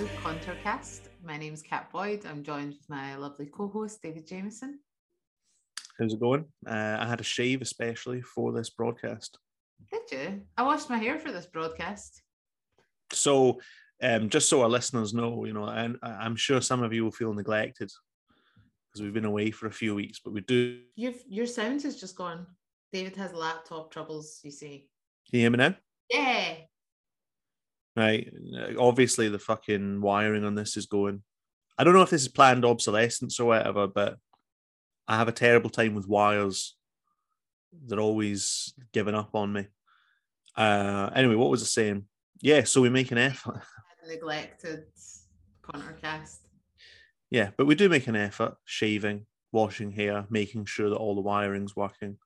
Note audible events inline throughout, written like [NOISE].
to Contourcast. My name's Cat Boyd. I'm joined with my lovely co-host David Jamieson. How's it going? Uh, I had a shave especially for this broadcast. Did you? I washed my hair for this broadcast. So, um, just so our listeners know, you know, and I'm sure some of you will feel neglected because we've been away for a few weeks, but we do. Your your sound has just gone. David has laptop troubles. You see. Can you hear me now? Yeah. Right. Obviously, the fucking wiring on this is going. I don't know if this is planned obsolescence or whatever, but I have a terrible time with wires. They're always giving up on me. Uh, anyway, what was I saying? Yeah, so we make an effort. [LAUGHS] Neglected Contourcast. Yeah, but we do make an effort, shaving, washing hair, making sure that all the wiring's working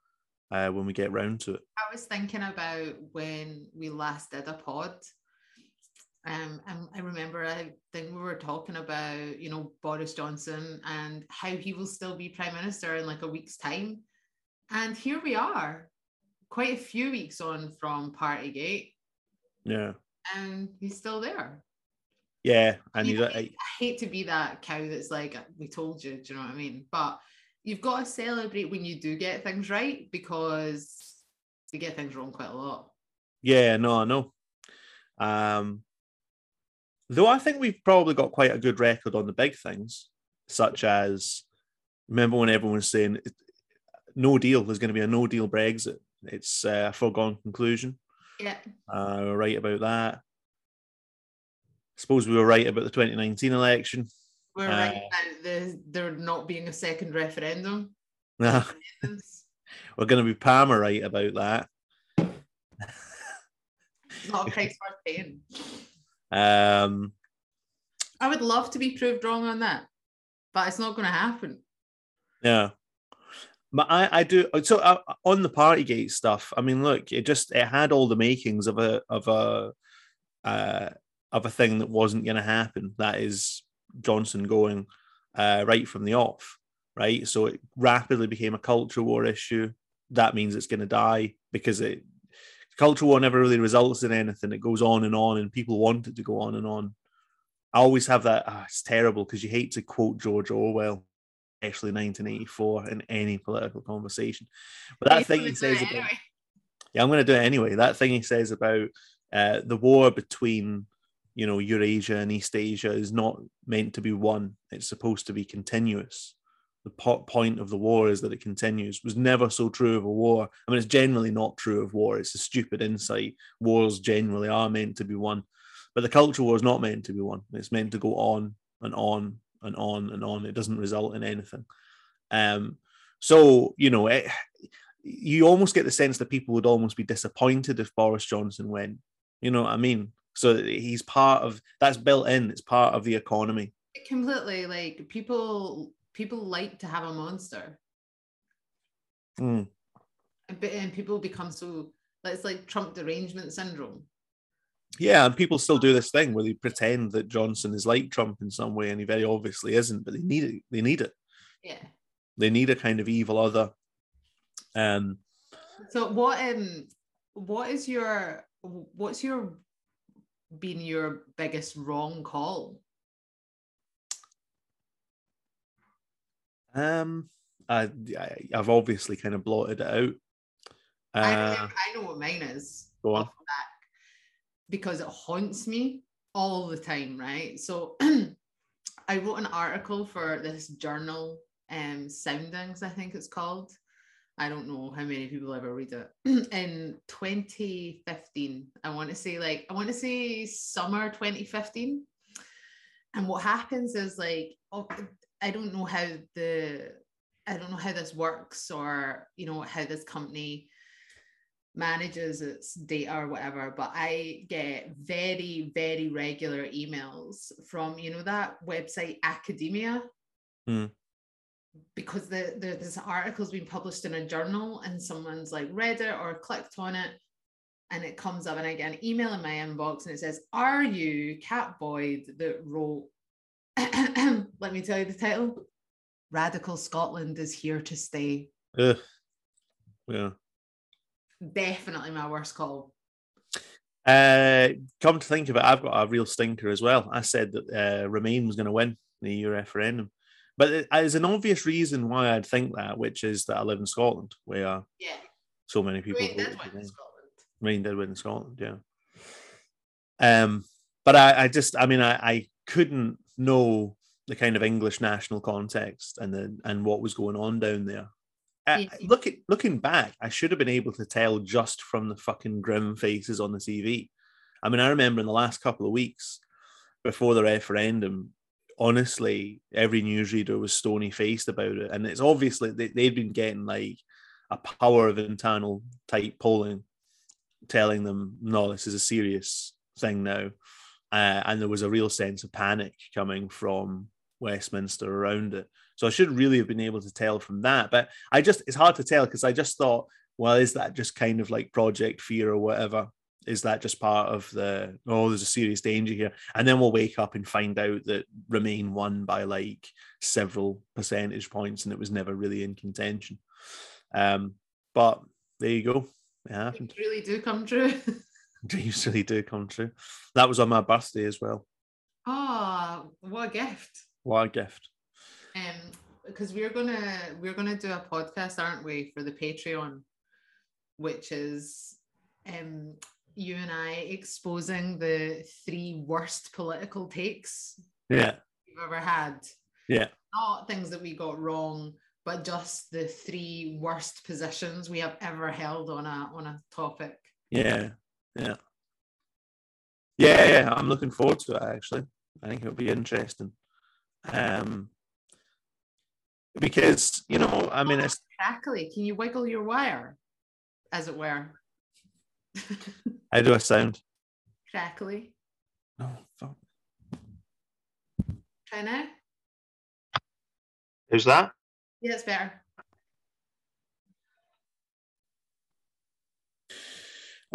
uh, when we get round to it. I was thinking about when we last did a pod. Um, and I remember I think we were talking about, you know, Boris Johnson and how he will still be prime minister in like a week's time. And here we are, quite a few weeks on from Partygate, Yeah. and he's still there. Yeah, and You know, don't, I hate to be that cow that's like, we told you, do you know what I mean? But you've got to celebrate when you do get things right because you get things wrong quite a lot. yeah, no, I know. Um, though I think we've probably got quite a good record on the big things, such as remember when everyone was saying no deal, there's going to be a no deal Brexit. It's uh, a foregone conclusion. Yeah. Uh, we we're right about that. I suppose we were right about the 2019 election. We're Uh, right about the, there not being a second referendum. [LAUGHS] we're going to be Palmer right about that. It's not a price worth paying. Um, I would love to be proved wrong on that, but it's not going to happen. Yeah. But I, I do so uh, on the Partygate stuff. I mean, look, it just it had all the makings of a of a uh, of a thing that wasn't going to happen. That is Johnson going uh, right from the off, right? So it rapidly became a culture war issue. That means it's going to die because it culture war never really results in anything. It goes on and on, and people want it to go on and on. I always have that. ah, it's terrible because you hate to quote George Orwell especially 1984 in any political conversation. But that thing he says about anyway. yeah, I'm going to do it anyway. That thing he says about uh, the war between you know Eurasia and East Asia is not meant to be won. It's supposed to be continuous. The point of the war is that it continues. Was never so true of a war. I mean, it's generally not true of war. It's a stupid insight. Wars generally are meant to be won, but the culture war is not meant to be won. It's meant to go on and on and on and on. It doesn't result in anything. Um, so you know, it, you almost get the sense that people would almost be disappointed if Boris Johnson went. You know what I mean? So he's part of that's built in. It's part of the economy. Completely. Like people, people like to have a monster, Mm. and people become so. It's like Trump derangement syndrome. Yeah, and people still do this thing where they pretend that Johnson is like Trump in some way, and he very obviously isn't. But they need it. They need it. Yeah. They need a kind of evil other. Um, So what um what is your what's your been your biggest wrong call? Um, I, I I've obviously kind of blotted it out. I, Uh, know, I know what mine is. go on. back, because it haunts me all the time, right? So [CLEARS THROAT] I wrote an article for this journal, um, Soundings, I think it's called. I don't know how many people ever read it. [CLEARS THROAT] In 2015, I want to say like I want to say summer 2015. And what happens is like I don't know how the I don't know how this works or you know how this company manages its data or whatever, but I get very, very regular emails from, you know, that website Academia. Hmm. Because the, the this article's been published in a journal and someone's like read it or clicked on it and it comes up and I get an email in my inbox and it says, Are you Cat Boyd that wrote [CLEARS THROAT] let me tell you the title? Radical Scotland is here to stay. ugh. yeah. Definitely my worst call. Uh, come to think of it, I've got a real stinker as well. I said that uh, Remain was going to win the EU referendum, but there's an obvious reason why I'd think that, which is that I live in Scotland, where Yeah. so many people. Remain did win in. Scotland. Remain did win in Scotland, yeah. Um, but I, I just, I mean, I, I couldn't know the kind of English national context and the and what was going on down there. Uh, Yeah. look at looking back, I should have been able to tell just from the fucking grim faces on the TV. I mean, I remember in the last couple of weeks before the referendum, honestly, every newsreader was stony faced about it, and it's obviously they, they'd been getting like a power of internal type polling telling them, no, this is a serious thing now. Uh, and there was a real sense of panic coming from Westminster around it. So I should really have been able to tell from that. But I just, it's hard to tell because I just thought, well, is that just kind of like Project Fear or whatever? Is that just part of the, oh, there's a serious danger here? And then we'll wake up and find out that Remain won by like several percentage points and it was never really in contention. Um, but there you go. It happened Dreams really do come true. [LAUGHS] [LAUGHS] dreams really do come true. That was on my birthday as well. oh, what a gift. What a gift. Um, because we're gonna we're gonna do a podcast, aren't we, for the Patreon, which is um you and I exposing the three worst political takes Yeah. we've ever had. Yeah. Not things that we got wrong, but just the three worst positions we have ever held on a on a topic. Yeah. Yeah. Yeah, yeah. I'm looking forward to it actually. I think it'll be interesting. Um because, you know, I mean it's Crackly, can you wiggle your wire, as it were? [LAUGHS] how do I sound? Crackly. Oh fuck. Try now. Who's that? Yeah, it's better.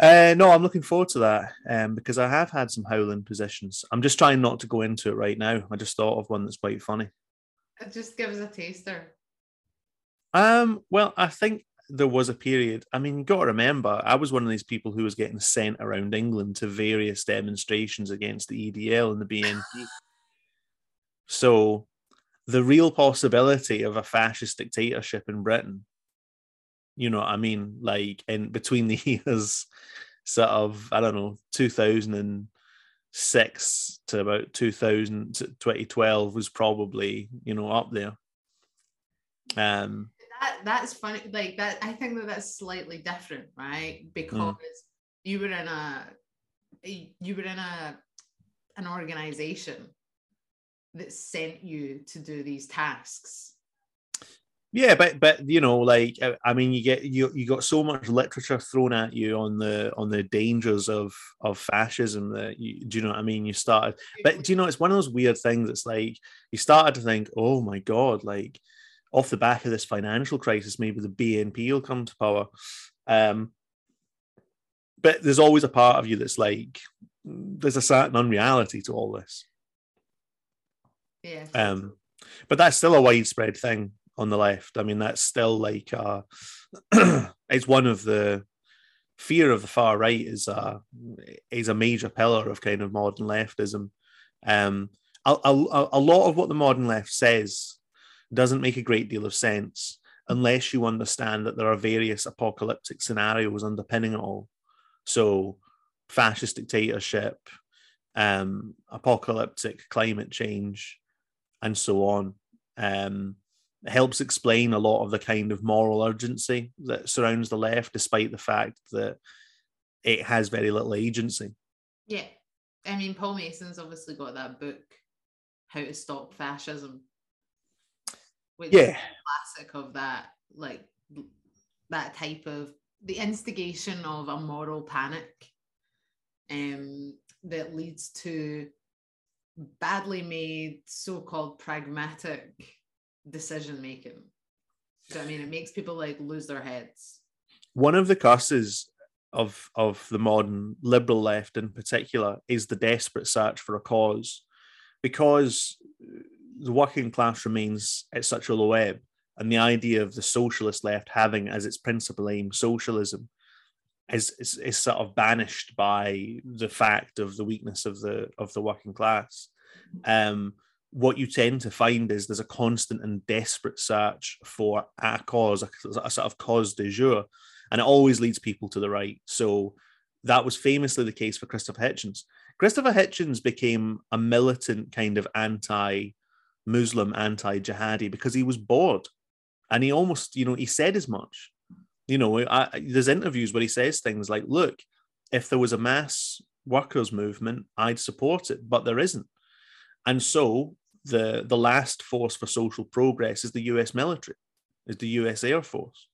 Uh, no, I'm looking forward to that um, because I have had some howling positions. I'm just trying not to go into it right now. I just thought of one that's quite funny. It just gives a taster. Um, well, I think there was a period. I mean, you got to remember, I was one of these people who was getting sent around England to various demonstrations against the EDL and the BNP. [SIGHS] so, the real possibility of a fascist dictatorship in Britain, you know, what I mean, like in between the [LAUGHS] years, sort of, I don't know, 2006 to about 2000 2012 was probably, you know, up there. Um, That that's funny. Like that, I think that that's slightly different, right? Because you were in a you were in a an organization that sent you to do these tasks. Yeah, but but you know, like I- I mean, you get you you got so much literature thrown at you on the on the dangers of of fascism that you do you know what I mean? You started, but do you know it's one of those weird things. It's like you started to think, oh my god, like off the back of this financial crisis, maybe the BNP will come to power. Um, but there's always a part of you that's like, there's a certain unreality to all this. Yeah. Um, but that's still a widespread thing on the left. I mean, that's still like uh, [CLEARS THROAT] it's one of the fear of the far right is a is a major pillar of kind of modern leftism. Um, a, a, a lot of what the modern left says doesn't make a great deal of sense unless you understand that there are various apocalyptic scenarios underpinning it all. So, fascist dictatorship, um, apocalyptic climate change, and so on. Um, helps explain a lot of the kind of moral urgency that surrounds the left, despite the fact that it has very little agency. Yeah. I mean, Paul Mason's obviously got that book, How to Stop Fascism, which is Yeah. a classic of that, like that type of the instigation of a moral panic um, that leads to badly made so-called pragmatic decision making. So I mean, it makes people like lose their heads. One of the curses of of the modern liberal left in particular is the desperate search for a cause because the working class remains at such a low ebb and the idea of the socialist left having as its principal aim socialism is, is is sort of banished by the fact of the weakness of the of the working class. Um, what you tend to find is there's a constant and desperate search for a cause, a, a sort of cause de jour, and it always leads people to the right. So that was famously the case for Christopher Hitchens. Christopher Hitchens became a militant kind of anti Muslim, anti jihadi because he was bored. And he almost, you know, he said as much. You know, I, there's interviews where he says things like, look, if there was a mass workers' movement, I'd support it, but there isn't. And so the, the last force for social progress is the US military, is the US Air Force.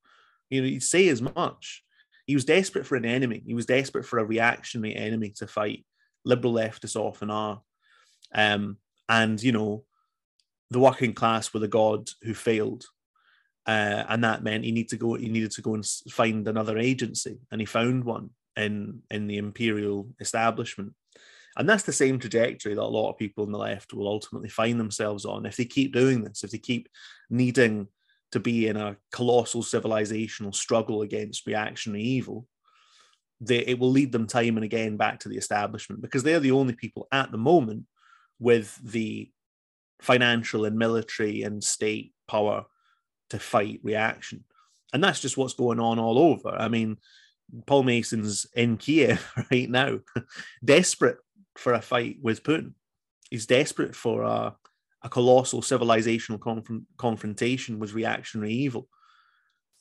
You know, he'd say as much. He was desperate for an enemy. He was desperate for a reactionary enemy to fight liberal leftists often are. Um, and, you know, the working class were the god who failed. Uh, and that meant he needed to go. He needed to go and find another agency, and he found one in in the imperial establishment. And that's the same trajectory that a lot of people on the left will ultimately find themselves on if they keep doing this. If they keep needing to be in a colossal civilizational struggle against reactionary evil, they, it will lead them time and again back to the establishment because they're the only people at the moment with the financial and military and state power to fight reaction. And that's just what's going on all over. I mean, Paul Mason's in Kiev [LAUGHS] right now, [LAUGHS] desperate for a fight with Putin. He's desperate for a, a colossal civilizational conf- confrontation with reactionary evil.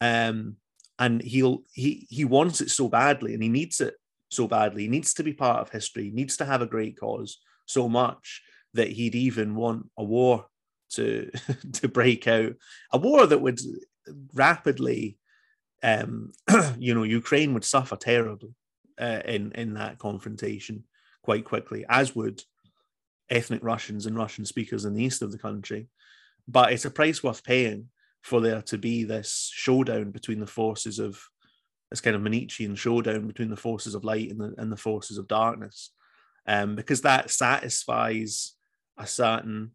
Um, and he'll he he wants it so badly and he needs it so badly he needs to be part of history he needs to have a great cause so much that he'd even want a war to [LAUGHS] to break out a war that would rapidly um [CLEARS THROAT] you know ukraine would suffer terribly uh, in in that confrontation quite quickly as would ethnic russians and russian speakers in the east of the country. But it's a price worth paying for there to be this showdown between the forces of this kind of Manichean showdown between the forces of light and the, and the forces of darkness, um, because that satisfies a certain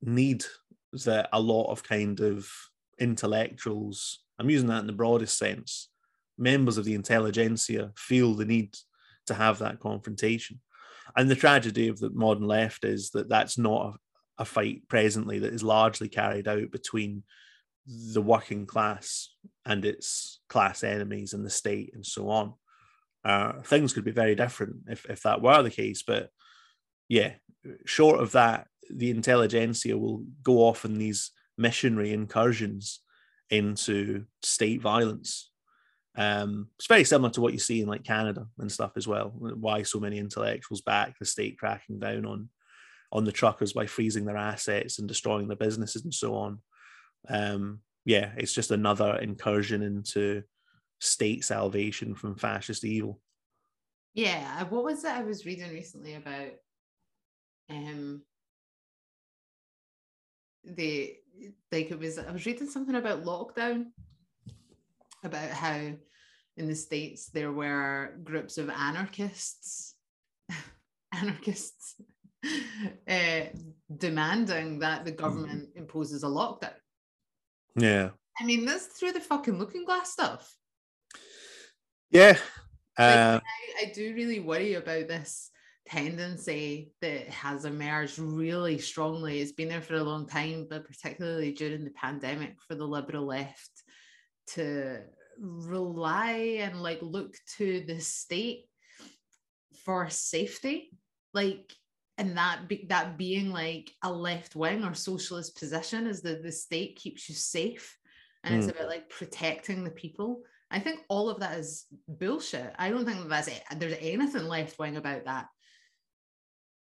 need that a lot of kind of intellectuals, I'm using that in the broadest sense, members of the intelligentsia feel the need to have that confrontation. And the tragedy of the modern left is that that's not a, a fight presently that is largely carried out between the working class and its class enemies and the state and so on. Uh, things could be very different if, if that were the case. But yeah, short of that, the intelligentsia will go off in these missionary incursions into state violence. Um, it's very similar to what you see in like Canada and stuff as well. Why so many intellectuals back the state cracking down on on the truckers by freezing their assets and destroying their businesses and so on um, yeah, it's just another incursion into state salvation from fascist evil. Yeah, what was it I was reading recently about? Um, the like it was I was reading something about lockdown, about how in the states there were groups of anarchists, [LAUGHS] anarchists, uh, [LAUGHS] demanding that the government imposes a lockdown. Yeah. I mean, that's through the fucking looking glass stuff. Yeah. Uh, like, I, I do really worry about this tendency that has emerged really strongly. It's been there for a long time, but particularly during the pandemic for the liberal left to rely and like look to the state for safety. Like and that be, that being like a left wing or socialist position is that the state keeps you safe and mm. it's about like protecting the people i think all of that is bullshit i don't think that that's it. there's anything left wing about that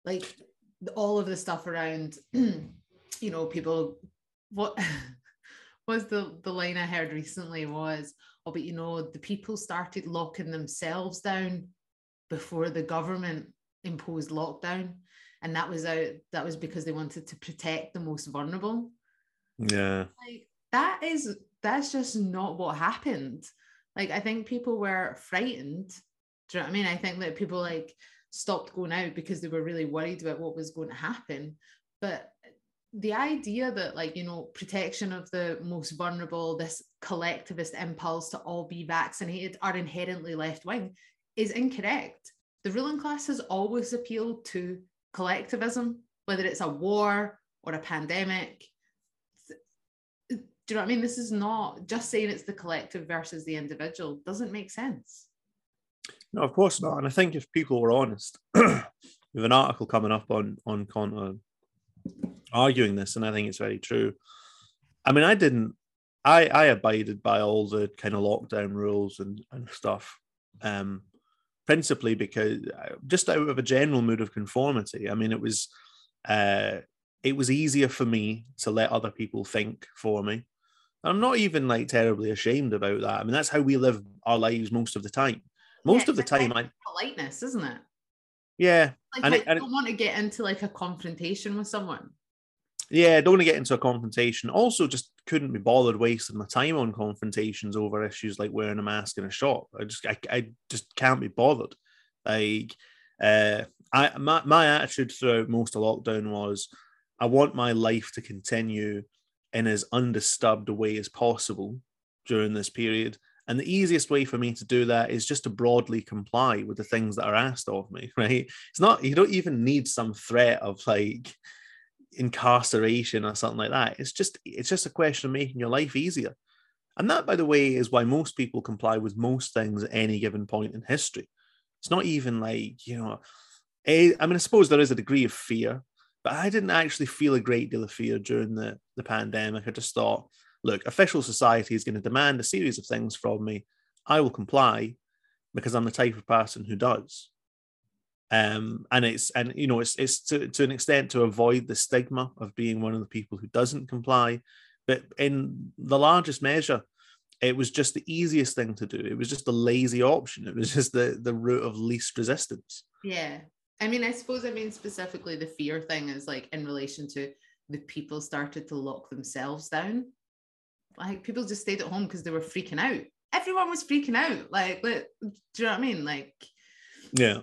like all of the stuff around [CLEARS THROAT] you know people what [LAUGHS] was the the line i heard recently was oh but you know the people started locking themselves down before the government imposed lockdown. And that was out that was because they wanted to protect the most vulnerable. Yeah. Like that is that's just not what happened. Like i think people were frightened. Do you know what i mean? I think that people like stopped going out because they were really worried about what was going to happen. But the idea that like you know protection of the most vulnerable this collectivist impulse to all be vaccinated are inherently left wing is incorrect. The ruling class has always appealed to collectivism whether it's a war or a pandemic. Do you know what i mean? This is not just saying it's the collective versus the individual. Doesn't make sense. No of course not. And i think if people were honest [CLEARS THROAT] have an article coming up on on con uh, arguing this, and I think it's very true. I mean, I didn't. I I abided by all the kind of lockdown rules and and stuff, um, principally because uh, just out of a general mood of conformity. I mean, it was uh, it was easier for me to let other people think for me. I'm not even like terribly ashamed about that. I mean, that's how we live our lives most of the time. Most yeah, of the time, I politeness, isn't it? Yeah, like and I, it, and don't want to get into like a confrontation with someone. Yeah, I don't want to get into a confrontation. Also, just couldn't be bothered wasting my time on confrontations over issues like wearing a mask in a shop. I just, I, I just can't be bothered. Like, uh, I my my attitude throughout most of lockdown was, I want my life to continue in as undisturbed a way as possible during this period. And the easiest way for me to do that is just to broadly comply with the things that are asked of me, [LAUGHS] right? It's not, you don't even need some threat of like, incarceration or something like that. It's just it's just a question of making your life easier. And that, by the way, is why most people comply with most things at any given point in history. It's not even like, you know, a, I mean, I suppose there is a degree of fear, but I didn't actually feel a great deal of fear during the, the pandemic. I just thought, look, official society is going to demand a series of things from me. I will comply because I'm the type of person who does. Um, and it's and you know it's it's to, to an extent to avoid the stigma of being one of the people who doesn't comply. But in the largest measure it was just the easiest thing to do. It was just a lazy option. It was just the the route of least resistance. Yeah. I mean i suppose i mean specifically the fear thing is like in relation to the people started to lock themselves down like people just stayed at home because they were freaking out. Everyone was freaking out. Like do you know what i mean? Like yeah.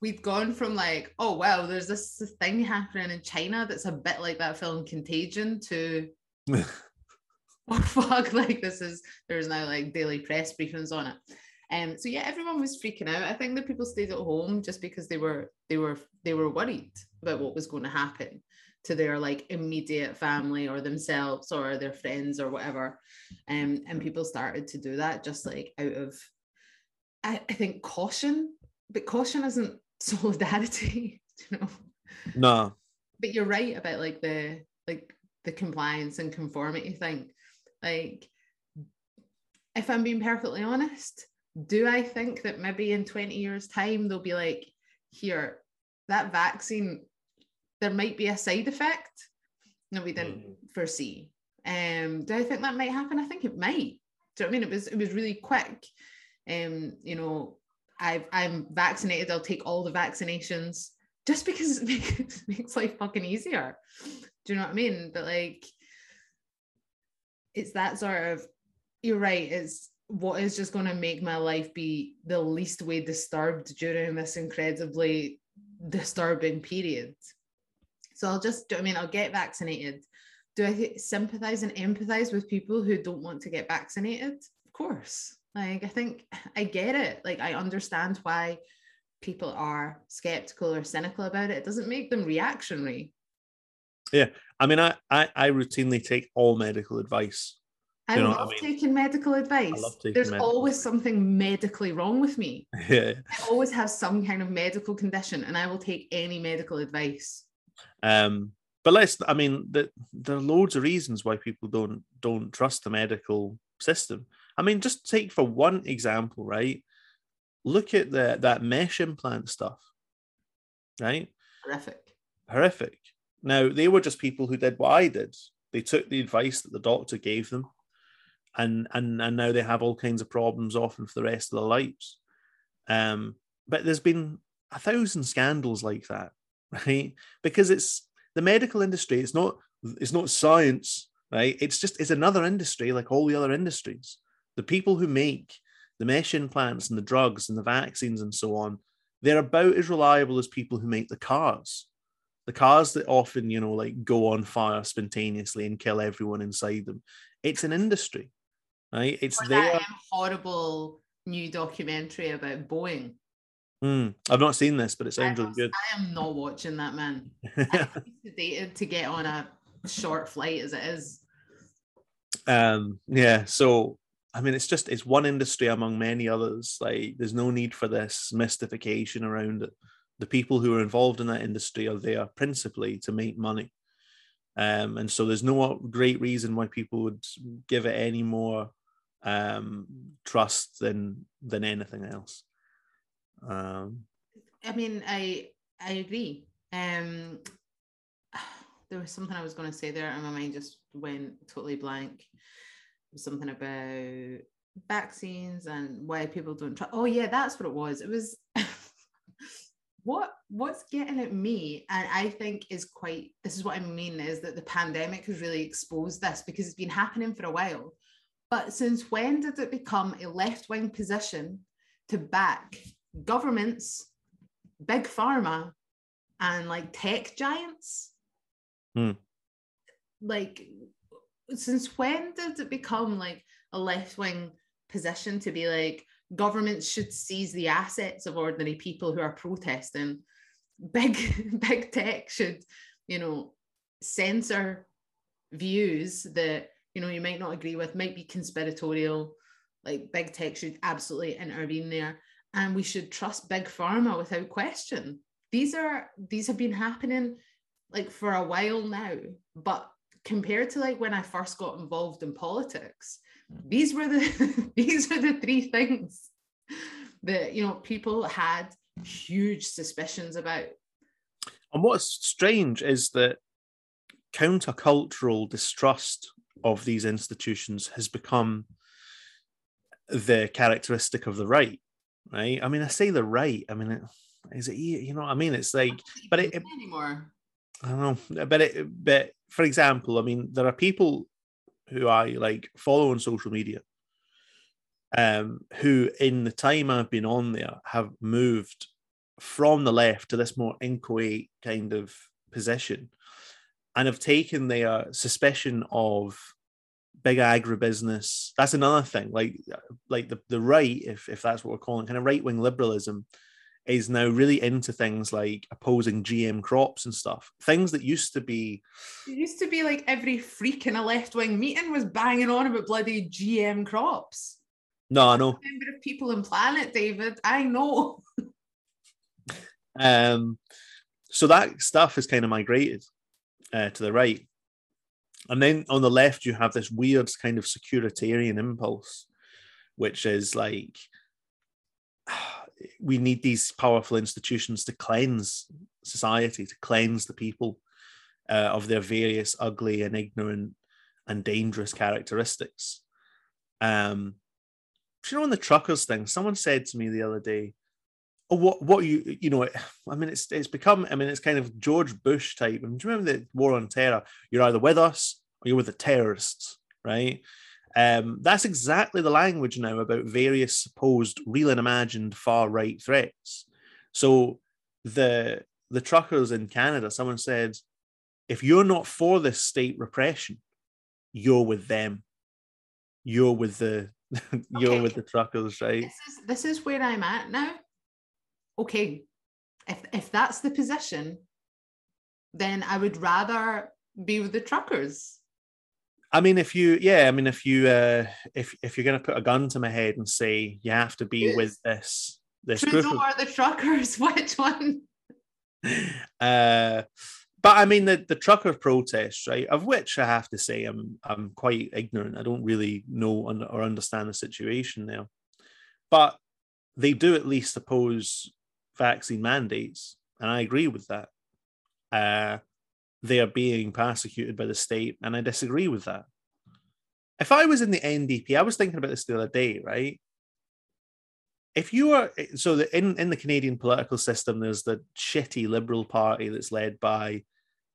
we've gone from like, oh wow, there's this thing happening in China that's a bit like that film Contagion to [LAUGHS] oh fuck, [LAUGHS] like this is there's now like daily press briefings on it. Um, so yeah, everyone was freaking out. I think that people stayed at home just because they were they were they were worried about what was going to happen to their like immediate family or themselves or their friends or whatever. Um, and people started to do that just like out of I, I think caution, but caution isn't [LAUGHS] solidarity [LAUGHS] you know? No. But you're right about like the like the compliance and conformity thing. Like if i'm being perfectly honest do i think that maybe in 20 years time they'll be like here that vaccine there might be a side effect that we didn't mm. foresee um do i think that might happen i think it might do you know I mean it was it was really quick um you know i am vaccinated. I'll take all the vaccinations just because it [LAUGHS] makes, makes life fucking easier. Do you know what I mean? But like, it's that sort of, you're right. It's what is just going to make my life be the least way disturbed during this incredibly disturbing period. So I'll just, I mean, I'll get vaccinated. Do I sympathize and empathize with people who don't want to get vaccinated? Of course. Like, I think I get it. Like, I understand why people are skeptical or cynical about it. It doesn't make them reactionary. Yeah. I mean, I, I, I routinely take all medical advice. I you know love I mean? taking medical advice. Taking There's medical always advice. something medically wrong with me. [LAUGHS] Yeah. I always have some kind of medical condition and I will take any medical advice. Um, but let's I mean, the, there are loads of reasons why people don't don't trust the medical system. I mean, just take for one example, right? Look at the that mesh implant stuff, right? Horrific. Horrific. Now they were just people who did what I did. They took the advice that the doctor gave them, and and and now they have all kinds of problems often for the rest of their lives. Um, but there's been a thousand scandals like that, [LAUGHS] right? Because it's the medical industry. It's not it's not science, right? It's just it's another industry like all the other industries the people who make the mesh implants and the drugs and the vaccines and so on, they're about as reliable as people who make the cars. the cars that often, you know, like go on fire spontaneously and kill everyone inside them. It's an industry, right? It's Or there. that horrible new documentary about Boeing. Mm, I've not seen this, but it sounds I, really good. I am not watching that man. [LAUGHS] I'm sedated to get on a short flight as it is. um yeah so i mean it's just it's one industry among many others like there's no need for this mystification around it the people who are involved in that industry are there principally to make money um and so there's no great reason why people would give it any more um trust than than anything else um I mean, I I agree. Um, [SIGHS] there was something I was going to say there, and my mind just went totally blank. Something about vaccines and why people don't try. Oh yeah, that's what it was. It was [LAUGHS] what what's getting at me, and I think is quite. This is what I mean is that the pandemic has really exposed this because it's been happening for a while. But since when did it become a left wing position to back governments, big pharma, and like tech giants? Hmm. Like, since when did it become like a left wing position to be like governments should seize the assets of ordinary people who are protesting? Big [LAUGHS] big tech should, you know, censor views that you know you might not agree with, might be conspiratorial. Like big tech should absolutely intervene there, and we should trust big pharma without question. These are these have been happening like for a while now, but compared to like when I first got involved in politics, mm. these were the [LAUGHS] these were the three things that you know people had huge suspicions about. And what's strange is that countercultural distrust of these institutions has become the characteristic of the right, right? I mean, I say the right. I mean, it, is it you know what I mean? It's like, but it, it anymore. I don't know, but it, but for example, I mean, there are people who I like follow on social media, um, who in the time I've been on there have moved from the left to this more inchoate kind of position, and have taken their suspicion of big agribusiness. That's another thing. Like, like the the right, if if that's what we're calling, kind of right wing liberalism is now really into things like opposing GM crops and stuff. Things that used to be It used to be like every freak in a left wing meeting was banging on about bloody GM crops. no, I know. Member of People and Planet, David. I know. [LAUGHS] Um, so that stuff has kind of migrated uh, to the right. And then on the left, you have this weird kind of securitarian impulse, which is like, [SIGHS] we need these powerful institutions to cleanse society, to cleanse the people uh, of their various ugly and ignorant and dangerous characteristics. Um, you know, on the truckers thing, someone said to me the other day, "Oh, what, what you, you know, I mean, it's it's become, I mean, it's kind of George Bush type. I mean, do you remember the war on terror? You're either with us or you're with the terrorists, right? Um, that's exactly the language now about various supposed real and imagined far right threats. So the the truckers in Canada, someone said, if you're not for this state repression, you're with them. You're with the [LAUGHS] you're Okay. with the truckers, right? This is this is where I'm at now. Okay. If if that's the position, then I would rather be with the truckers. I mean, if you, yeah, I mean, if you, uh, if if you're gonna put a gun to my head and say you have to be with this this group Trudeau of or the truckers? [LAUGHS] Which one? [LAUGHS] uh, but I mean the the trucker protests, right? Of which I have to say I'm I'm quite ignorant. I don't really know or understand the situation there, but they do at least oppose vaccine mandates, and I agree with that. Uh, they are being persecuted by the state, and I disagree with that. If I was in the NDP, I was thinking about this the other day, right? if you are so the, in in the Canadian political system, there's the shitty Liberal Party that's led by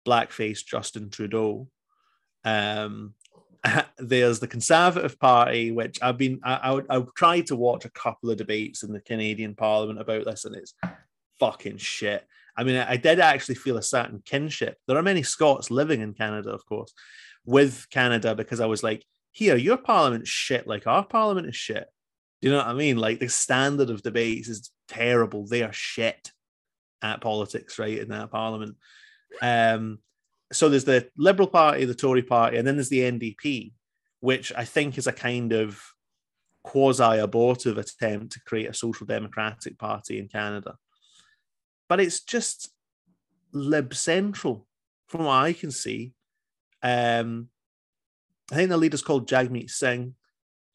blackface Justin Trudeau. Um, [LAUGHS] there's the Conservative Party, which I've been I, I I've tried to watch a couple of debates in the Canadian Parliament about this, and it's fucking shit. I mean, I did actually feel a certain kinship. There are many Scots living in Canada, of course, with Canada because I was like, here, your parliament's shit like our parliament is shit. Do you know what I mean? Like the standard of debates is terrible. They are shit at politics, right, in that parliament. Um, so there's the Liberal Party, the Tory Party, and then there's the NDP, which I think is a kind of quasi abortive attempt to create a social democratic party in Canada. But it's just lib central from what I can see. Um, I think the leader's called Jagmeet Singh,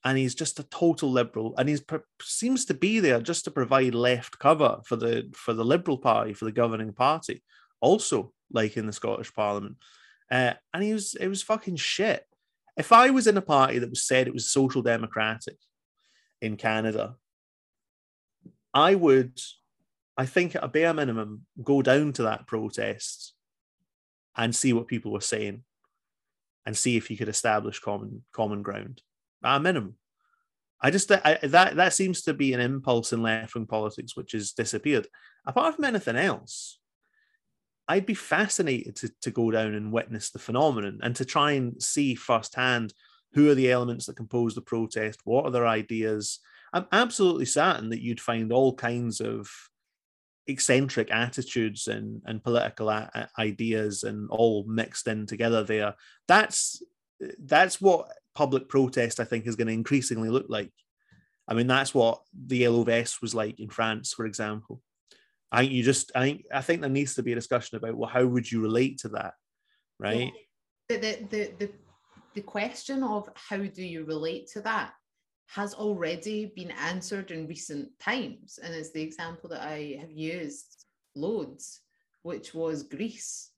and he's just a total liberal, and he seems to be there just to provide left cover for the for the Liberal Party, for the governing party, also like in the Scottish Parliament. Uh, and he was it was fucking shit. If I was in a party that was said it was social democratic in Canada, I would, I think at a bare minimum, go down to that protest and see what people were saying and see if you could establish common common ground at a minimum. I just I, that that seems to be an impulse in left wing politics which has disappeared. Apart from anything else, I'd be fascinated to, to go down and witness the phenomenon and to try and see firsthand who are the elements that compose the protest, what are their ideas. I'm absolutely certain that you'd find all kinds of eccentric attitudes and, and political a- ideas and all mixed in together there. That's that's what public protest I think is going to increasingly look like. I mean, that's what the yellow vest was like in France, for example. I think you just I think I think there needs to be a discussion about well, how would you relate to that, right? The the the the, the question of how do you relate to that has already been answered in recent times, and it's the example that I have used loads, which was Greece.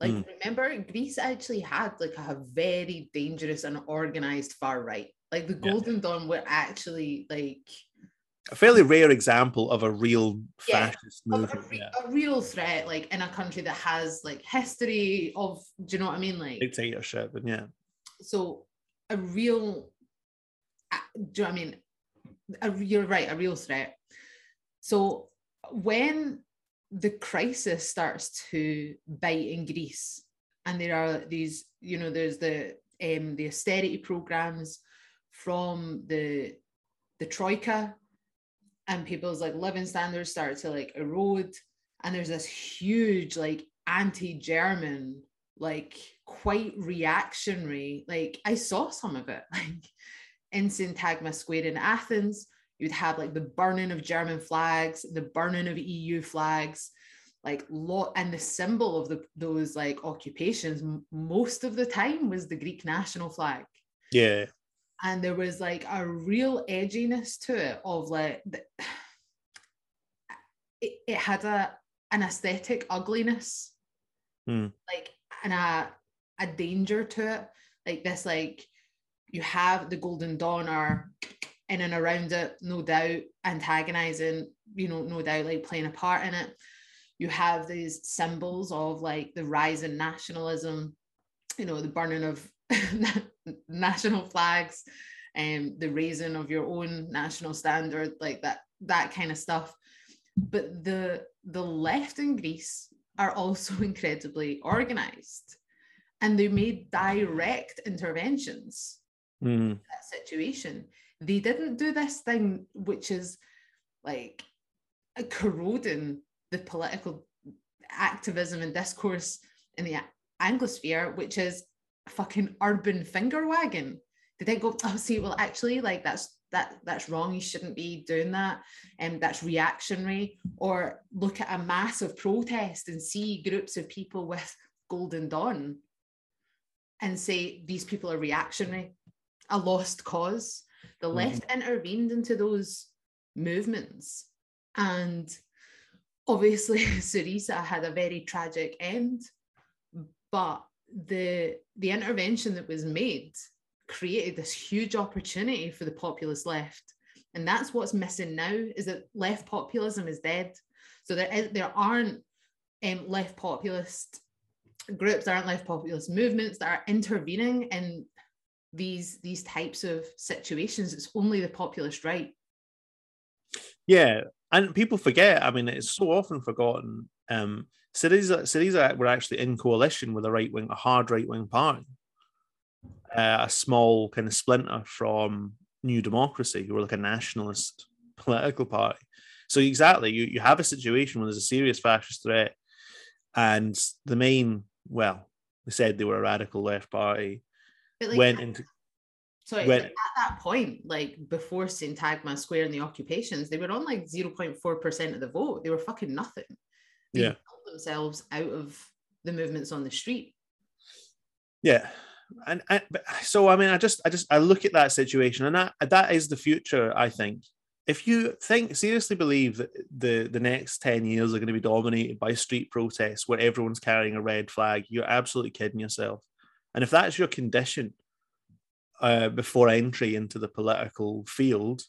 Like, mm. remember, Greece actually had like a very dangerous and organized far right. Like the Golden yeah. Dawn were actually like a fairly rare example of a real fascist yeah, movement. A, re- yeah. a, real threat, like in a country that has like history of, do you know what I mean? Like dictatorship, and yeah. So a real, do I mean? A, you're right, a real threat. So when the crisis starts to bite in Greece, and there are these, you know, there's the um, the austerity programs from the the troika and people's like living standards start to like erode and there's this huge like anti-german like quite reactionary like i saw some of it [LAUGHS] like in syntagma square in athens you'd have like the burning of german flags the burning of eu flags like lot and the symbol of the those like occupations most of the time was the greek national flag. Yeah. And there was like a real edginess to it of like it, it had a an aesthetic ugliness mm. like and a a danger to it. Like this like you have the golden dawn are in and around it no doubt antagonizing you know no doubt like playing a part in it. You have these symbols of like the rise in nationalism you know the burning of [LAUGHS] national flags and um, the raising of your own national standard like that that kind of stuff. But the the left in greece are also [LAUGHS] incredibly organized and they made direct interventions mm. that situation they didn't do this thing which is like corroding the political activism and discourse in the anglosphere which is fucking urban finger wagging. They go, oh, see, well, actually, like that's that that's wrong. You shouldn't be doing that. And um, that's reactionary. Or look at a massive protest and see groups of people with Golden Dawn and say these people are reactionary, a lost cause. The mm-hmm. left intervened into those movements. And obviously, [LAUGHS] Syriza had a very tragic end. But the the intervention that was made created this huge opportunity for the populist left and that's what's missing now is that left populism is dead so there is, there aren't um, left populist groups there aren't left populist movements that are intervening in these these types of situations it's only the populist right yeah and people forget i mean it's so often forgotten um, Syriza, Syriza were actually in coalition with a right wing, a hard right wing party, uh, a small kind of splinter from New Democracy, who were like a nationalist [LAUGHS] political party. So exactly, you, you have a situation where there's a serious fascist threat, and the main, well, they said they were a radical left party, But, like, went at- into when- at that point, like before Syntagma Square and the occupations, they were on like 0.4% of the vote. They were fucking nothing. They Yeah. themselves out of the movements on the street. Yeah. And, and but, so I mean I just I just I look at that situation and that that is the future I think. If you think seriously believe that the the next 10 years are going to be dominated by street protests where everyone's carrying a red flag, you're absolutely kidding yourself. And if that's your condition uh, before entry into the political field,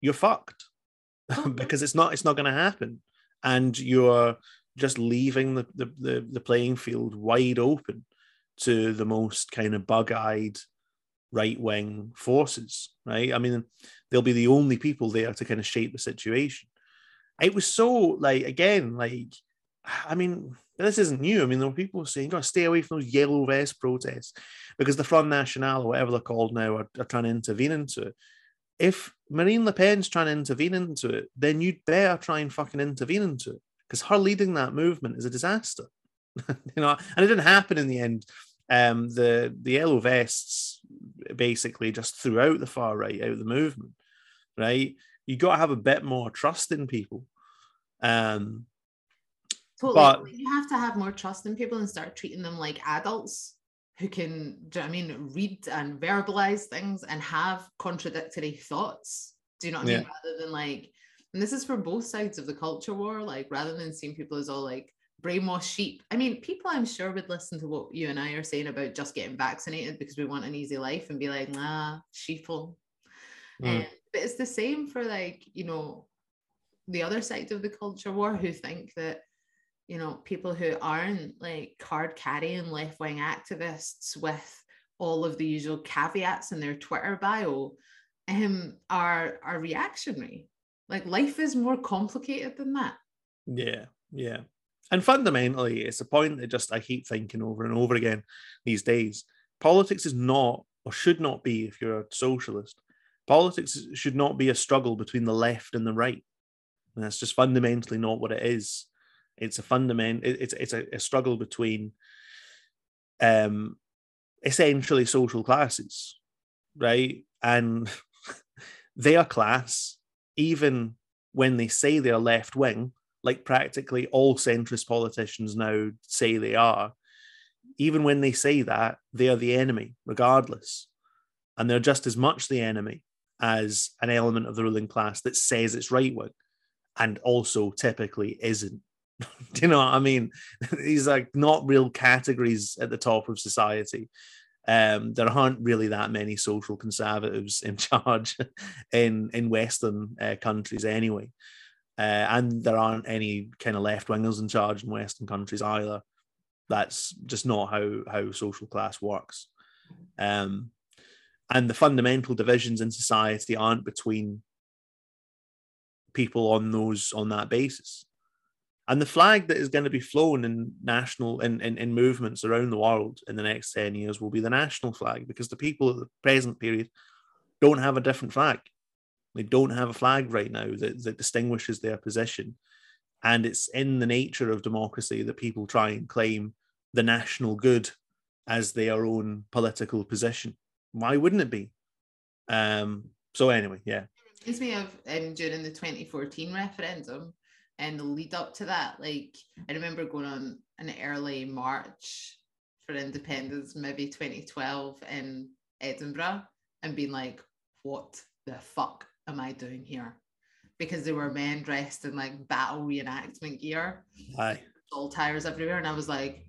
you're fucked [LAUGHS] because it's not it's not going to happen, and you're just leaving the, the the the playing field wide open to the most kind of bug-eyed right wing forces, right? I mean, they'll be the only people there to kind of shape the situation. It was so like again, like I mean, this isn't new. I mean, there were people saying you got to stay away from those yellow vest protests because the Front National or whatever they're called now are, are trying to intervene into it. If Marine Le Pen's trying to intervene into it, then you'd better try and fucking intervene into it because her leading that movement is a disaster. [LAUGHS] you know, and it didn't happen in the end. Um, the the yellow vests basically just threw out the far right out of the movement, right? You got to have a bit more trust in people. Um, Totally. But- you have to have more trust in people and start treating them like adults who can, do you know I mean, read and verbalize things and have contradictory thoughts. Do you know what I mean? Rather than like, and this is for both sides of the culture war, like rather than seeing people as all like brainwashed sheep. I mean, people I'm sure would listen to what you and I are saying about just getting vaccinated because we want an easy life and be like, nah, sheeple. Mm. Um, but it's the same for like, you know, the other side of the culture war who think that you know, people who aren't like card carrying left wing activists with all of the usual caveats in their Twitter bio um, are are reactionary. Like life is more complicated than that. Yeah, yeah. And fundamentally, it's a point that just I keep thinking over and over again these days. Politics is not, or should not be, if you're a socialist, politics should not be a struggle between the left and the right. And that's just fundamentally not what it is. It's a fundament. it- It's it's a, a struggle between, um, essentially social classes, right? And [LAUGHS] their class, even when they say they're left wing, like practically all centrist politicians now say they are, even when they say that, they are the enemy, regardless. And they're just as much the enemy as an element of the ruling class that says it's right wing and also typically isn't. [LAUGHS] You know what I mean? [LAUGHS] These are not real categories at the top of society. Um, there aren't really that many social conservatives [LAUGHS] in charge in in Western uh, countries anyway, uh, and there aren't any kind of left wingers in charge in Western countries either. That's just not how how social class works. Um, and the fundamental divisions in society aren't between people on those on that basis. And the flag that is going to be flown in national in, in, in movements around the world in the next 10 years will be the national flag because the people at the present period don't have a different flag. They don't have a flag right now that, that distinguishes their position. And it's in the nature of democracy that people try and claim the national good as their own political position. Why wouldn't it be? Um, so anyway, yeah. Reminds me of um, during the 2014 referendum and the lead up to that. Like I remember going on an early march for independence, maybe 2012 in Edinburgh, and being like, "What the fuck am I doing here?" Because there were men dressed in like battle reenactment gear, Aye. all tires everywhere, and I was like,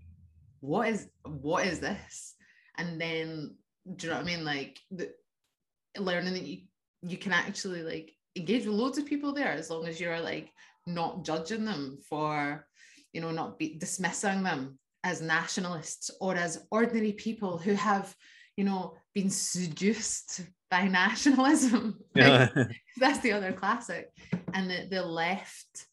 "What is what is this?" And then, do you know what I mean? Like the learning that you you can actually like engage with loads of people there as long as you're like not judging them for you know not be dismissing them as nationalists or as ordinary people who have you know been seduced by [LAUGHS] nationalism? Yeah. that's the other classic and the, the left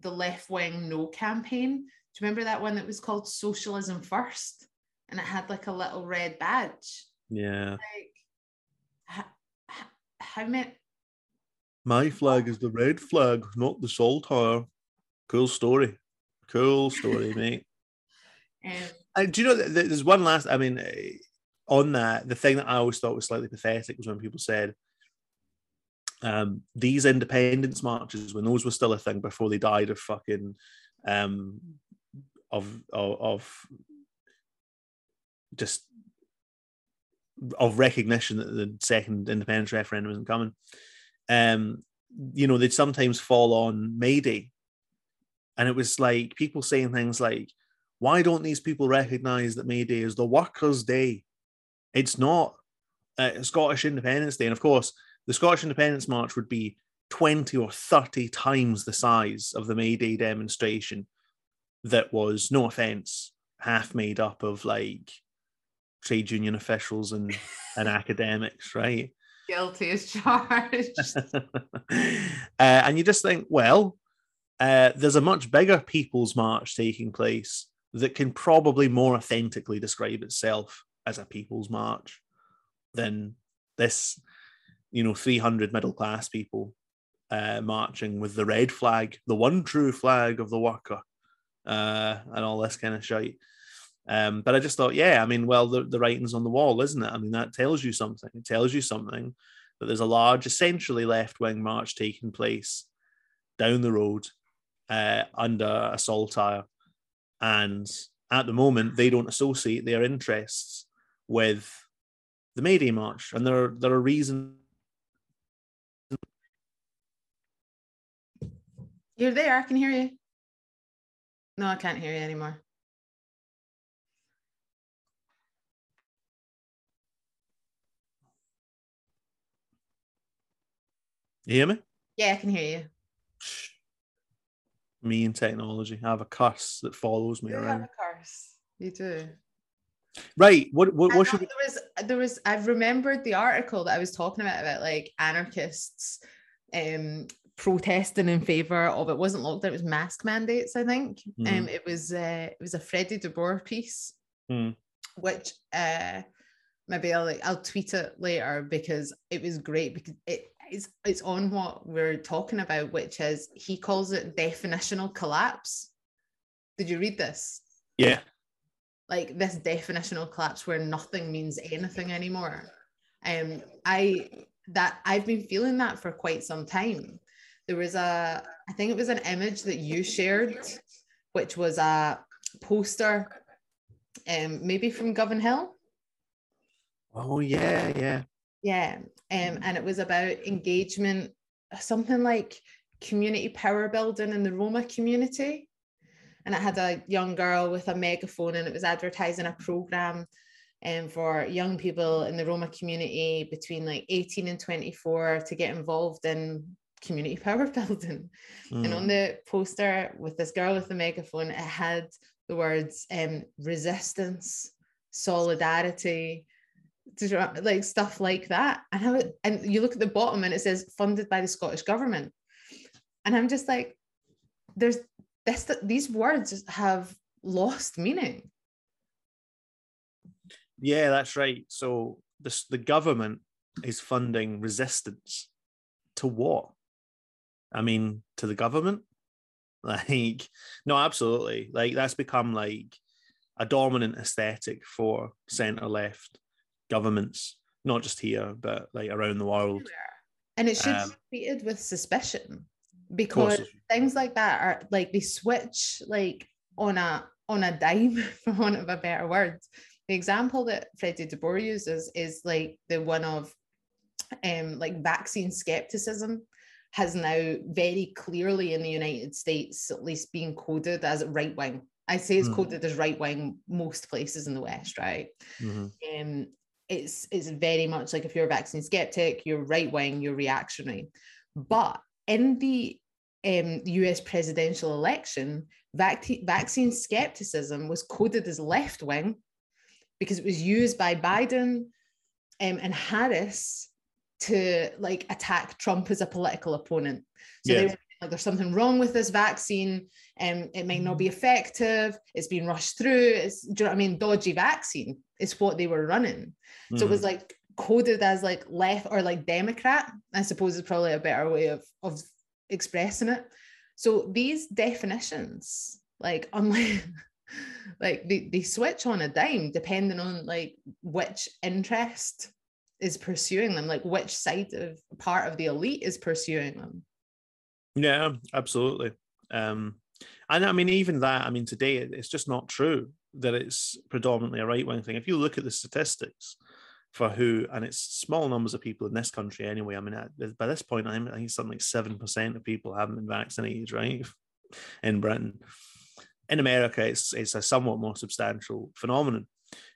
the left wing no campaign. Do you remember that one that was called Socialism First? And it had like a little red badge. Yeah. Like, how, how many? My flag is the red flag, not the saltire. Cool story. Cool story, [LAUGHS] mate. Um, And do you know, th- th- there's one last, I mean, eh, on that, the thing that I always thought was slightly pathetic was when people said, um, these independence marches, when those were still a thing before they died of fucking, um, of, of, of just, of recognition that the second independence referendum isn't coming. Um, you know, they'd sometimes fall on May Day. And it was like people saying things like, why don't these people recognize that May Day is the workers' day? It's not uh, Scottish Independence Day. And of course, the Scottish Independence March would be 20 or 30 times the size of the May Day demonstration that was, no offense, half made up of like trade union officials and, and [LAUGHS] academics, right? Guilty as [LAUGHS] charged. [LAUGHS] uh, and you just think, well, uh, there's a much bigger people's march taking place that can probably more authentically describe itself as a people's march than this, you know, 300 middle class people uh, marching with the red flag, the one true flag of the worker, uh, and all this kind of shite. Um, but I just thought, yeah, I mean, well, the, the writing's on the wall, isn't it? I mean, that tells you something. It tells you something that there's a large, essentially left wing march taking place down the road uh, under a saltire. And at the moment, they don't associate their interests with the May Day March. And there are, there are reasons. You're there. I can hear you. No, I can't hear you anymore. You hear me? Yeah, I can hear you. Me and technology. I have a curse that follows me You have around. a curse. You do. Right. What, what, what should we. there was there was I've remembered the article that I was talking about about like anarchists um protesting in favor of it wasn't lockdown, it was mask mandates, I think. Um Mhm. it was uh it was a Freddie De Boer piece, Hmm. which uh maybe I'll like I'll tweet it later because it was great because it it's it's on what we're talking about, which is he calls it definitional collapse. Did you read this? Yeah. like this definitional collapse where nothing means anything anymore. Um, I that I've been feeling that for quite some time. There was a, I think it was an image that you shared, which was a poster, um, maybe from Govanhill. Oh, yeah. Yeah. Yeah. Um, and it was about engagement, something like community power building in the Roma community. And it had a young girl with a megaphone and it was advertising a program um, for young people in the Roma community between like 18 and 24 to get involved in community [LAUGHS] power building. And Mm. on the poster with this girl with the megaphone, it had the words um, resistance, solidarity, like stuff like that. And how and you look at the bottom and it says funded by the Scottish government. And I'm just like, there's this these words have lost meaning. Yeah, that's right. So this, the government is funding resistance to what? I mean, to the government? [LAUGHS] Like, no, absolutely. Like that's become like a dominant aesthetic for centre left governments, not just here, but like around the world. And it should Um, be treated with suspicion because things like that are like they switch like on a on a dime [LAUGHS] for want of a better word the example that freddie de Boer uses is like the one of um like vaccine skepticism has now very clearly in the united states at least being coded as right wing i say it's Mm. coded as right wing most places in the west right Mhm. um, it's it's very much like if you're a vaccine skeptic, you're right wing, you're reactionary. But in the um, US presidential election, vac- vaccine skepticism was coded as left wing because it was used by Biden um, and Harris to like attack Trump as a political opponent. So Yeah. they were like there's something wrong with this vaccine and um, it might not be effective it's been rushed through it's do you know what i mean dodgy vaccine is what they were running mm. so it was mm-hmm. like coded as like left or like democrat i suppose is probably a better way of of expressing it so these definitions like [LAUGHS] unlike like they, they switch on a dime depending on like which interest is pursuing them like which side of part of the elite is pursuing them yeah absolutely. Um and i mean even that i mean today it's just not true that it's predominantly a right-wing thing. If you look at the statistics for who and it's small numbers of people in this country anyway i mean by this point i think something like 7% of people haven't been vaccinated right [LAUGHS] in britain. In america it's it's a somewhat more substantial phenomenon.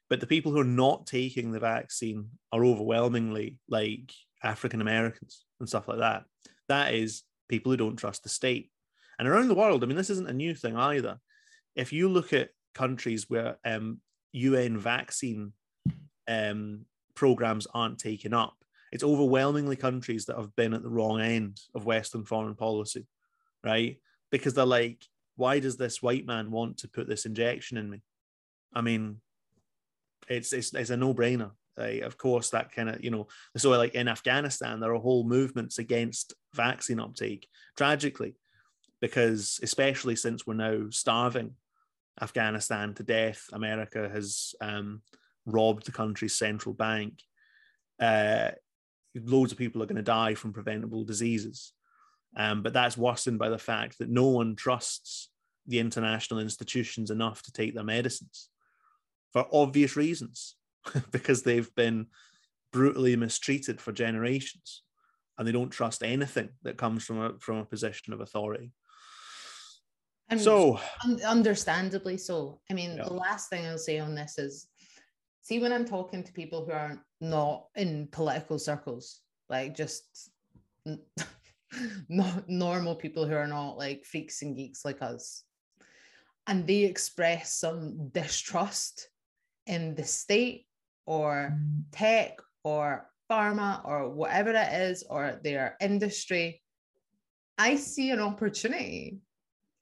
But the people who are not taking the vaccine are overwhelmingly like African Americans and stuff like that. That is people who don't trust the state. And around the world, I mean, this isn't a new thing either. If you look at countries where um, UN vaccine um, programs aren't taken up, it's overwhelmingly countries that have been at the wrong end of Western foreign policy, right? Because they're like, why does this white man want to put this injection in me? I mean, it's it's, it's a no brainer. Of course, that kind of you know, so like in Afghanistan, there are whole movements against vaccine uptake. Tragically, because especially since we're now starving Afghanistan to death, America has um, robbed the country's central bank. Uh, loads of people are going to die from preventable diseases. Um, but that's worsened by the fact that no one trusts the international institutions enough to take their medicines for obvious reasons, [LAUGHS] because they've been brutally mistreated for generations and they don't trust anything that comes from a, from a position of authority. And so, understandably so. I mean, yeah. the last thing I'll say on this is see, when I'm talking to people who are not in political circles, like just [LAUGHS] not normal people who are not like freaks and geeks like us, and they express some distrust in the state or tech or pharma or whatever it is or their industry, I see an opportunity.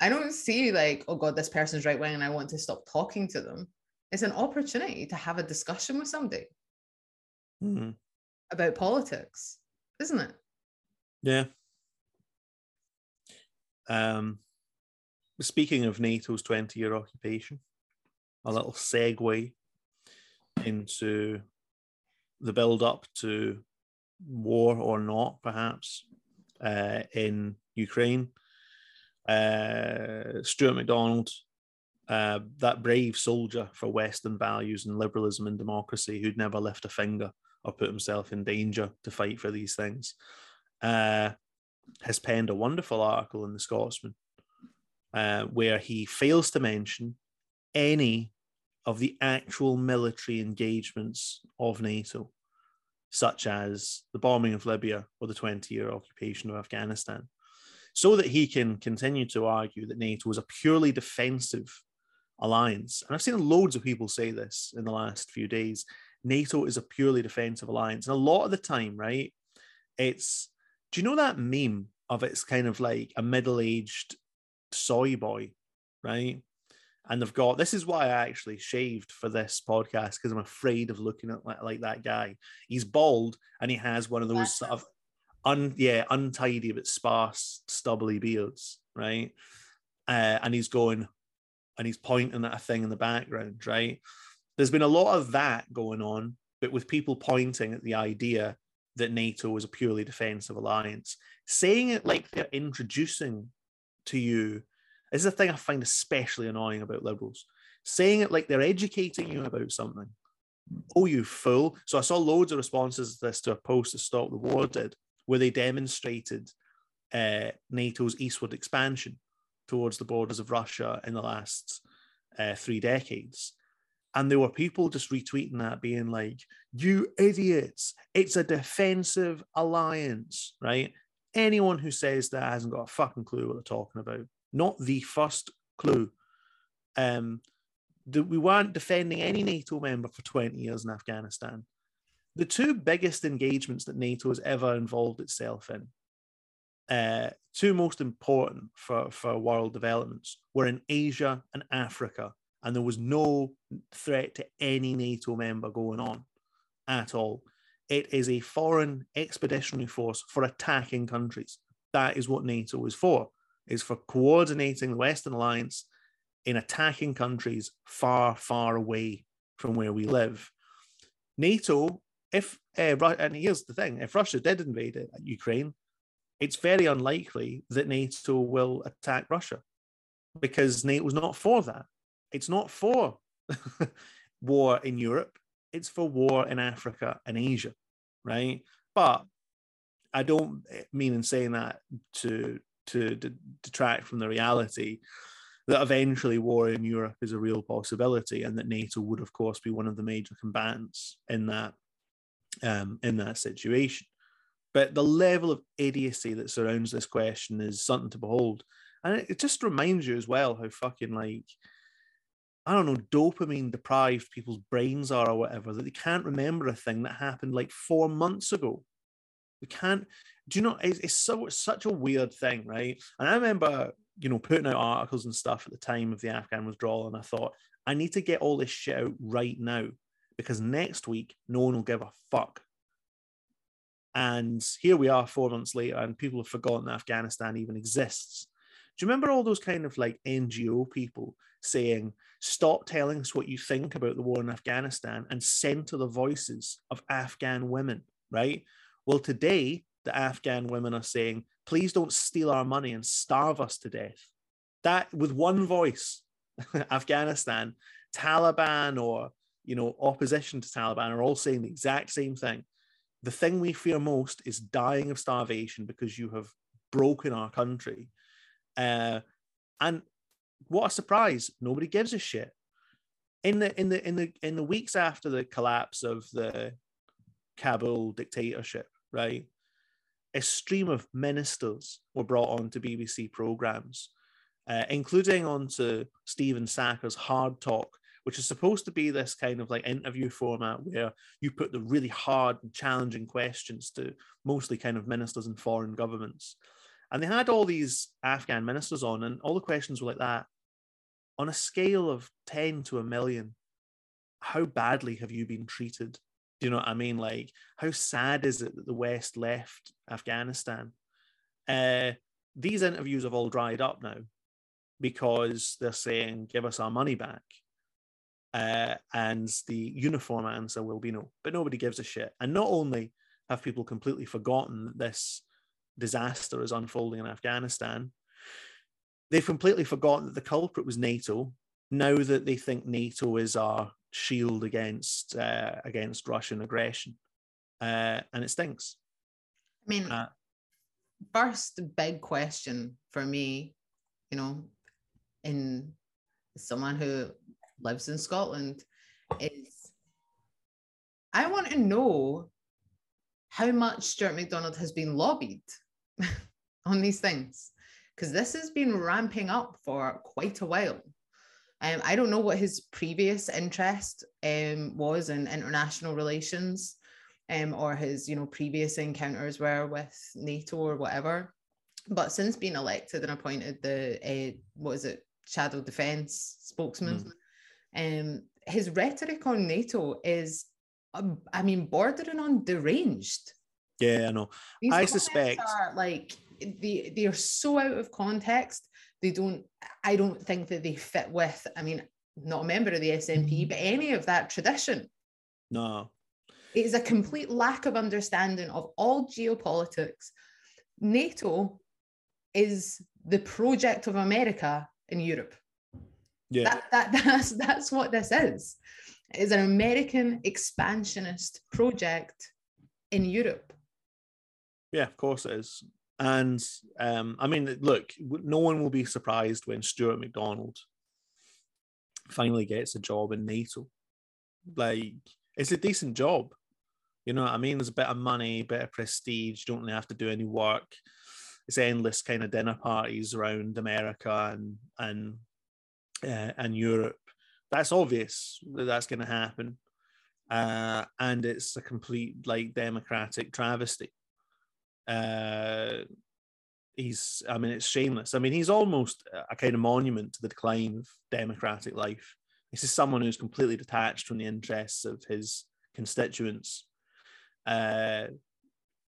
I don't see like, oh God, this person's right wing and I want to stop talking to them. It's an opportunity to have a discussion with somebody mm-hmm. about politics, isn't it? Yeah. Um, speaking of NATO's 20 year occupation, a little segue into the build up to war or not, perhaps, uh, in Ukraine. Uh, Stewart McDonald, uh, that brave soldier for Western values and liberalism and democracy, who'd never lift a finger or put himself in danger to fight for these things, uh, has penned a wonderful article in the Scotsman uh, where he fails to mention any of the actual military engagements of NATO, such as the bombing of Libya or the 20 year occupation of Afghanistan, so that he can continue to argue that NATO is a purely defensive alliance. And I've seen loads of people say this in the last few days. NATO is a purely defensive alliance. And a lot of the time, right, it's do you know that meme of it's kind of like a middle aged soy boy, right? And they've got this is why I actually shaved for this podcast because I'm afraid of looking at like, like, that guy. He's bald and he has one of those sort of un yeah untidy but sparse stubbly beards, right? Uh, and he's going and he's pointing at a thing in the background, right? There's been a lot of that going on, but with people pointing at the idea that NATO is a purely defensive alliance, saying it like they're introducing to you this is the thing I find especially annoying about liberals. Saying it like they're educating you about something. Oh, you fool. So I saw loads of responses to this to a post that Stop the War did, where they demonstrated uh, NATO's eastward expansion towards the borders of Russia in the last uh, three decades. And there were people just retweeting that, being like, you idiots, it's a defensive alliance, right? Anyone who says that hasn't got a fucking clue what they're talking about not the first clue. Um, that we weren't defending any NATO member for 20 years in Afghanistan. The two biggest engagements that NATO has ever involved itself in uh, two most important for, for world developments were in Asia and Africa, and there was no threat to any NATO member going on at all. It is a foreign expeditionary force for attacking countries. That is what NATO is for, is for coordinating the Western alliance in attacking countries far, far away from where we live. NATO, if uh, and here's the thing: if Russia did invade Ukraine, it's very unlikely that NATO will attack Russia because NATO's not for that. It's not for [LAUGHS] war in Europe. It's for war in Africa and Asia, right? But I don't mean in saying that to to, detract from the reality that eventually war in Europe is a real possibility, and that NATO would, of course, be one of the major combatants in that um, in that situation. But the level of idiocy that surrounds this question is something to behold, and it, it just reminds you as well how fucking like I don't know, dopamine deprived people's brains are or whatever, that they can't remember a thing that happened like four months ago. We can't, do you know, it's, it's so such a weird thing, right? And I remember you know, putting out articles and stuff at the time of the Afghan withdrawal. And I thought, I need to get all this shit out right now because next week, no one will give a fuck. And here we are four months later, and people have forgotten that Afghanistan even exists. Do you remember all those kind of like NGO people saying, stop telling us what you think about the war in Afghanistan and center the voices of Afghan women, right? Well, today, the Afghan women are saying, please don't steal our money and starve us to death. That with one voice, [LAUGHS] Afghanistan, Taliban, or you know, opposition to Taliban are all saying the exact same thing. The thing we fear most is dying of starvation because you have broken our country. Uh, and what a surprise! Nobody gives a shit. In the in the in the in the weeks after the collapse of the Kabul dictatorship, right? a stream of ministers were brought on to BBC programs, uh, including onto Stephen Sackur's Hard Talk, which is supposed to be this kind of like interview format where you put the really hard and challenging questions to mostly kind of ministers and foreign governments. And they had all these Afghan ministers on, and all the questions were like that. On a scale of 10 to a million, how badly have you been treated? Do you know what I mean? Like, how sad is it that the West left Afghanistan? Uh, these interviews have all dried up now because they're saying, give us our money back. Uh, and the uniform answer will be no, but nobody gives a shit. And not only have people completely forgotten that this disaster is unfolding in Afghanistan, they've completely forgotten that the culprit was NATO. Now that they think NATO is our shield against uh, against Russian aggression, uh, and it stinks. I mean, uh, first big question for me, you know, in someone who lives in Scotland, is I want to know how much Stewart McDonald has been lobbied [LAUGHS] on these things because this has been ramping up for quite a while. Um, I don't know what his previous interest um, was in international relations um, or his, you know, previous encounters were with NATO or whatever. But since being elected and appointed the, uh, what is it, shadow defense spokesman, mm. um, his rhetoric on NATO is, um, I mean, bordering on deranged. Yeah, I know. These I suspect are like they they are so out of context they don't i don't think that they fit with i mean not a member of the snp mm-hmm. but any of that tradition. No. It is a complete lack of understanding of all geopolitics. Nato is the project of america in europe. Yeah. That, that [LAUGHS] that's that's what this is. Is an american expansionist project in europe. Yeah of course it is and um, I mean, look, no one will be surprised when Stewart McDonald finally gets a job in NATO. Like, it's a decent job. You know what I mean? There's a bit of money, bit of prestige. You don't really have to do any work. It's endless kind of dinner parties around America and and uh, and Europe. That's obvious that that's going to happen, uh, and it's a complete like democratic travesty uh, he's I mean it's shameless. I mean he's almost a kind of monument to the decline of democratic life. This is someone who's completely detached from the interests of his constituents, uh,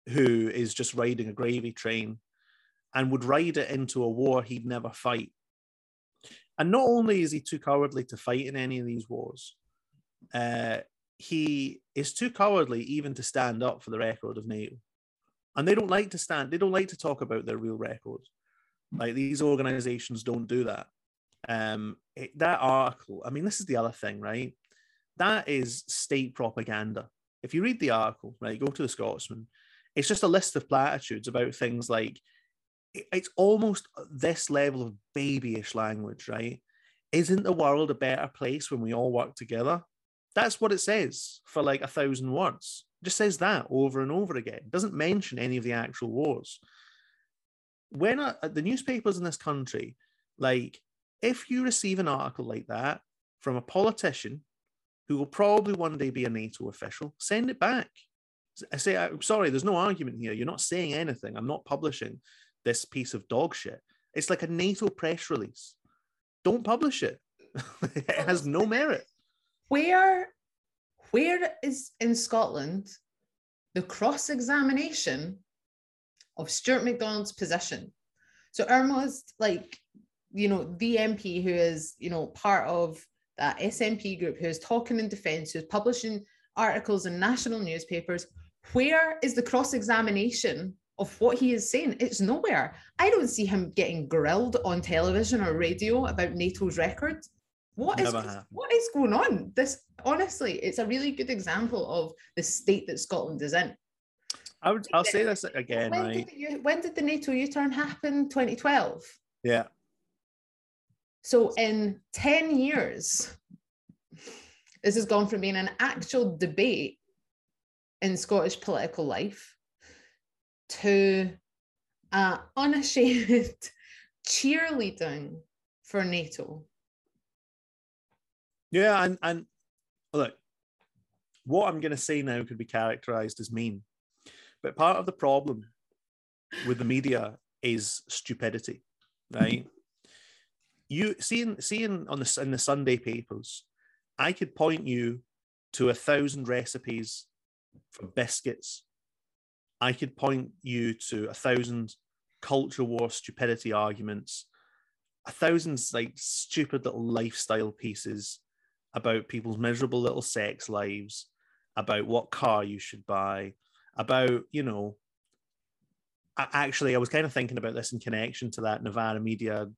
who is just riding a gravy train and would ride it into a war he'd never fight. And not only is he too cowardly to fight in any of these wars, uh, he is too cowardly even to stand up for the record of NATO. And they don't like to stand, they don't like to talk about their real record. Like these organizations don't do that. Um, it, that article, I mean, this is the other thing, right? That is state propaganda. If you read the article, right, go to the Scotsman, it's just a list of platitudes about things like it's almost this level of babyish language, right? Isn't the world a better place when we all work together? That's what it says for like a thousand words. It just says that over and over again. It doesn't mention any of the actual wars. When a, the newspapers in this country, like, if you receive an article like that from a politician who will probably one day be a NATO official, send it back. I say, I'm sorry, there's no argument here. You're not saying anything. I'm not publishing this piece of dog shit. It's like a NATO press release. Don't publish it. [LAUGHS] it has no merit. Where where is in Scotland the cross-examination of Stewart McDonald's position? So Irma's like, you know, the MP who is, you know, part of that SNP group who is talking in defence, who's publishing articles in national newspapers. Where is the cross-examination of what he is saying. It's nowhere. I don't see him getting grilled on television or radio about NATO's record. What is what is going on? This honestly, it's a really good example of the state that Scotland is in. I would I'll say this again, when right? Did the, when did the NATO U-turn happen? 2012. Yeah. So in 10 years, this has gone from being an actual debate in Scottish political life to uh, unashamed [LAUGHS] cheerleading for NATO. Yeah, and and look, what I'm going to say now could be characterized as mean, but part of the problem with the media is stupidity, right? You seeing seeing on the in the Sunday papers, I could point you to a thousand recipes for biscuits I could point you to a thousand culture war stupidity arguments, a thousand like stupid little lifestyle pieces about people's miserable little sex lives, about what car you should buy, about, you know, actually, I was kind of thinking about this in connection to that Novara Media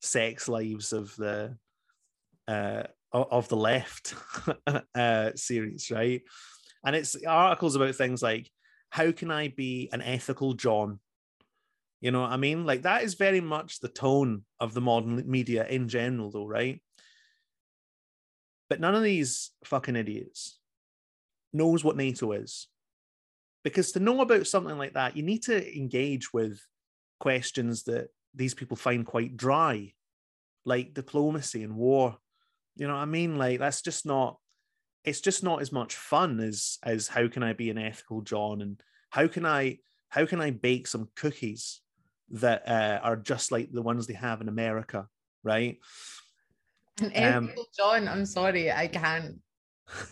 sex lives of the uh, of the left [LAUGHS] uh, series, right? And it's articles about things like how can I be an ethical John? You know what I mean? Like that is very much the tone of the modern media in general, though, right? But none of these fucking idiots knows what NATO is. Because to know about something like that, you need to engage with questions that these people find quite dry, like diplomacy and war. You know what I mean? Like that's just not it's just not as much fun as as how can I be an ethical John and how can I how can I bake some cookies that uh, are just like the ones they have in America, right? An ethical um, John, I'm sorry, I can't,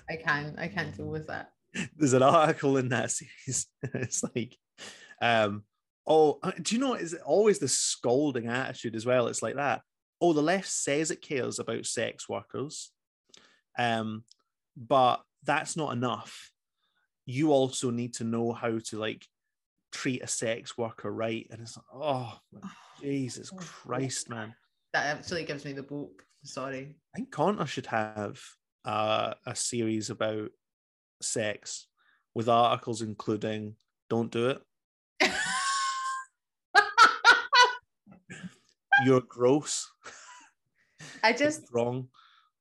I can't, I can't deal with that. There's an article in that [LAUGHS] series. it's like, um, oh, uh, do you know? Is it always the scolding attitude as well? It's like that. Oh, the left says it cares about sex workers, um, but that's not enough. You also need to know how to like treat a sex worker right. And it's like, oh, [SIGHS] Jesus Christ, man. That actually gives me the book. Sorry. I think Connor should have uh, a series about sex with articles including don't do it. [LAUGHS] You're gross. I just wrong.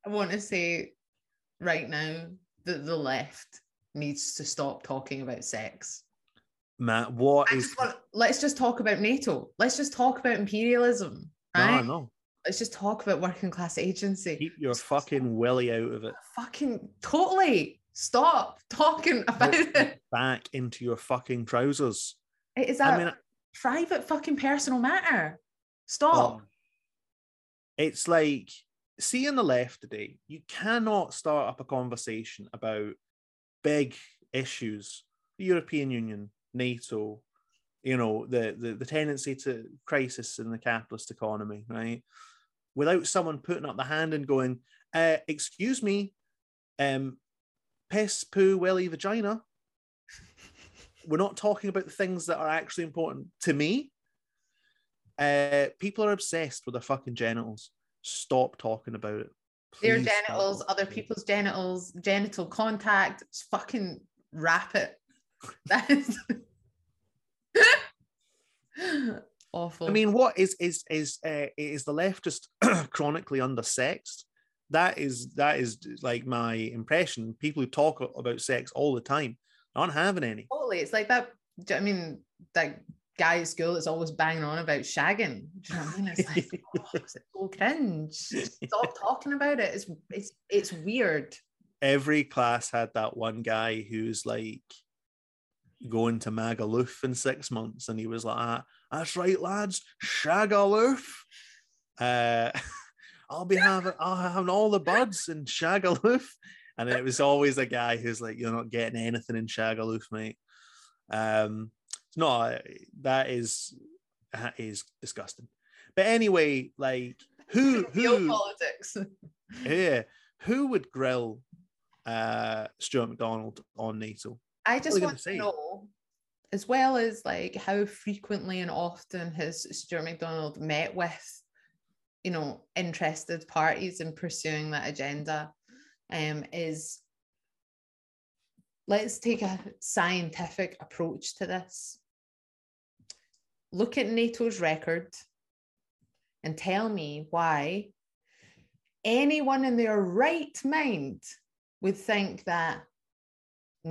I want to say right now that the left needs to stop talking about sex. Matt, what is... want, let's just talk about NATO. Let's just talk about imperialism. Right? No, no. Let's just talk about working class agency. Keep your fucking willy out of it. Fucking totally stop talking about it. [LAUGHS] Back into your fucking trousers. Is that? I mean, private fucking personal matter. Stop. Um, it's like see in the left today, you cannot start up a conversation about big issues, the European Union, NATO, you know, the, the the tendency to crisis in the capitalist economy, right? Without someone putting up the hand and going, uh, excuse me, um, piss, poo, welly, vagina. We're not talking about the things that are actually important to me. Uh, people are obsessed with their fucking genitals. Stop talking about it. Their Please stop genitals, other people's genitals, genital contact. Just fucking wrap it. [LAUGHS] That is [GASPS] awful. I mean, what is is is uh, is the left just [CLEARS THROAT] chronically undersexed? That is that is like my impression. People who talk about sex all the time aren't having any. totally. It's like that. do you know what I mean, that guy at school that's always banging on about shagging. Do you know what I mean? It's like, [LAUGHS] oh, it's so cringe. Stop talking about it. It's it's it's weird. Every class had that one guy who's like going to Magaluf in six months, and he was like, ah, "That's right, lads, Shagaluf. Uh, [LAUGHS] I'll be having I'll having all the buds in Shagaloof." And it was always a guy who's like, "You're not getting anything in Shagaloof, mate." Um, it's not that is that is disgusting. But anyway, like who [LAUGHS] who politics. [LAUGHS] yeah who would grill uh Stewart McDonald on NATO? I just want to know, as well as like how frequently and often has Stewart McDonald met with, you know, interested parties in pursuing that agenda, um, is let's take a scientific approach to this. Look at NATO's record and tell me why anyone in their right mind would think that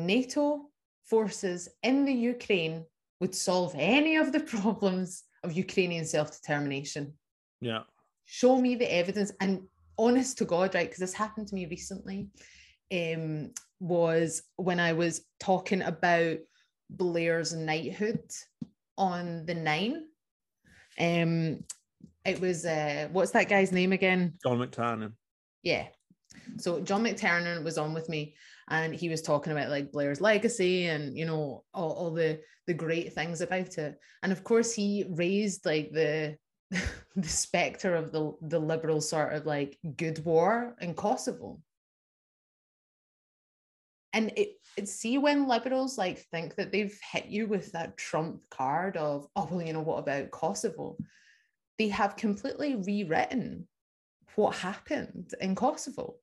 NATO forces in the Ukraine would solve any of the [LAUGHS] problems of Ukrainian self determination. Yeah. Show me the evidence. And honest to God, right, because this happened to me recently, um, was when I was talking about Blair's knighthood on the Nine. Um, it was uh, what's that guy's name again? John McTernan. Yeah. So John McTernan was on with me and he was talking about like Blair's legacy and you know all, all the the great things about it. And of course he raised like the [LAUGHS] the specter of the the liberal sort of like good war in Kosovo. And it, it see when liberals like think that they've hit you with that trump card of oh well you know what about Kosovo? They have completely rewritten what happened in Kosovo.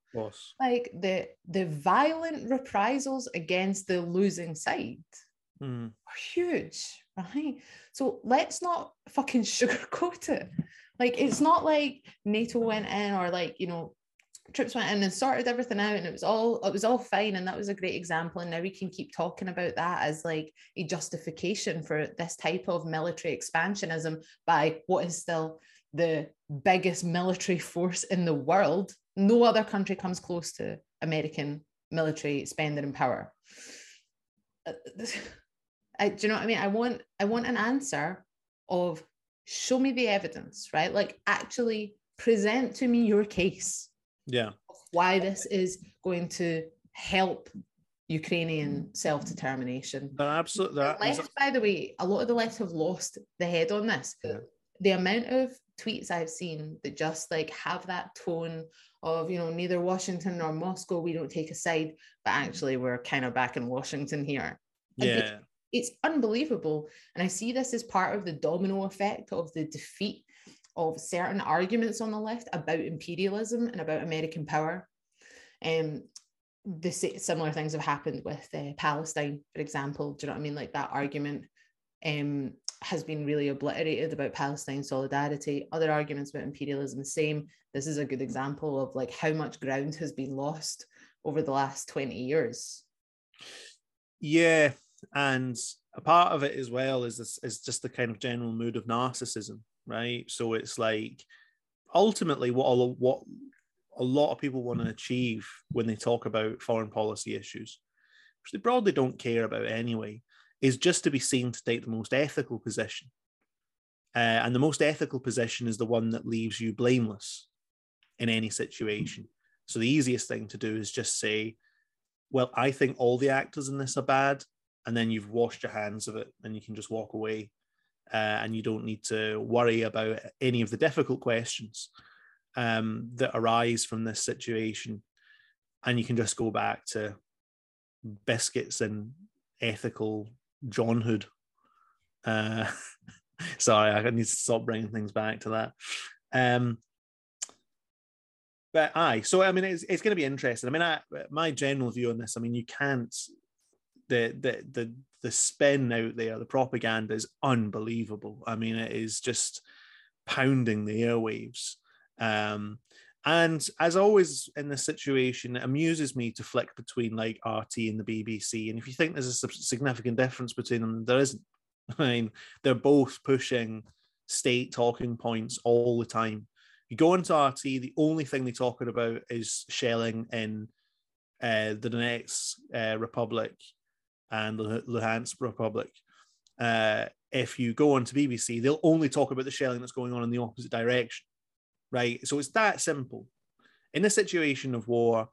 Like the the violent reprisals against the losing side Mm. are huge right? So let's not fucking [LAUGHS] sugarcoat it. Like it's not like nato went in or like you know troops went in and sorted everything out and it was all it was all fine and that was a great example and now we can keep talking about that as like a justification for this type of military expansionism by what is still the biggest military force in the world no other country comes close to american military spending and power Uh, [LAUGHS] I, do you know what i mean i want i want an answer of show me the evidence right like actually present to me your case Yeah. why this is going to help Ukrainian self-determination. Absolutely The that is, left, by the way, a lot of the left have lost the head on this. Yeah. The amount of tweets I've seen that just like have that tone of, you know, neither Washington nor Moscow, we don't take a side, but actually we're kind of back in Washington here. And yeah. it's unbelievable. And I see this as part of the domino effect of the defeat of certain arguments on the left about imperialism and about American power. Um, the similar things have happened with uh, Palestine, for example. Do you know what I mean? Like that argument um, has been really obliterated about Palestine solidarity. Other arguments about imperialism, the same. This is a good example of like how much ground has been lost over the last 20 years. Yeah, and a part of it as well is this is just the kind of general mood of narcissism, right? So it's like ultimately what a, what a lot of people want to achieve when they talk about foreign policy issues, which they broadly don't care about anyway, is just to be seen to take the most ethical position, Uh, and the most ethical position is the one that leaves you blameless in any situation. So the easiest thing to do is just say, well, I think all the actors in this are bad. And then you've washed your hands of it and you can just walk away. Uh, and you don't need to worry about any of the difficult questions um, that arise from this situation. And you can just go back to biscuits and ethical Johnhood. Uh, [LAUGHS] sorry, I need to stop bringing things back to that. Um, but aye, so I mean, it's, it's going to be interesting. I mean, I, my general view on this, I mean, you can't the the the the spin out there, the propaganda is unbelievable. I mean, it is just pounding the airwaves. Um, and as always in this situation, it amuses me to flick between like RT and the BBC. And if you think there's a significant difference between them, there isn't. [LAUGHS] I mean, they're both pushing state talking points all the time. You go into RT, the only thing they're talking about is shelling in uh, the Donetsk uh, Republic and the Luhansk Republic. Uh, if you go on to BBC, they'll only talk about the shelling that's going on in the opposite direction, right? So it's that simple. In a situation of war,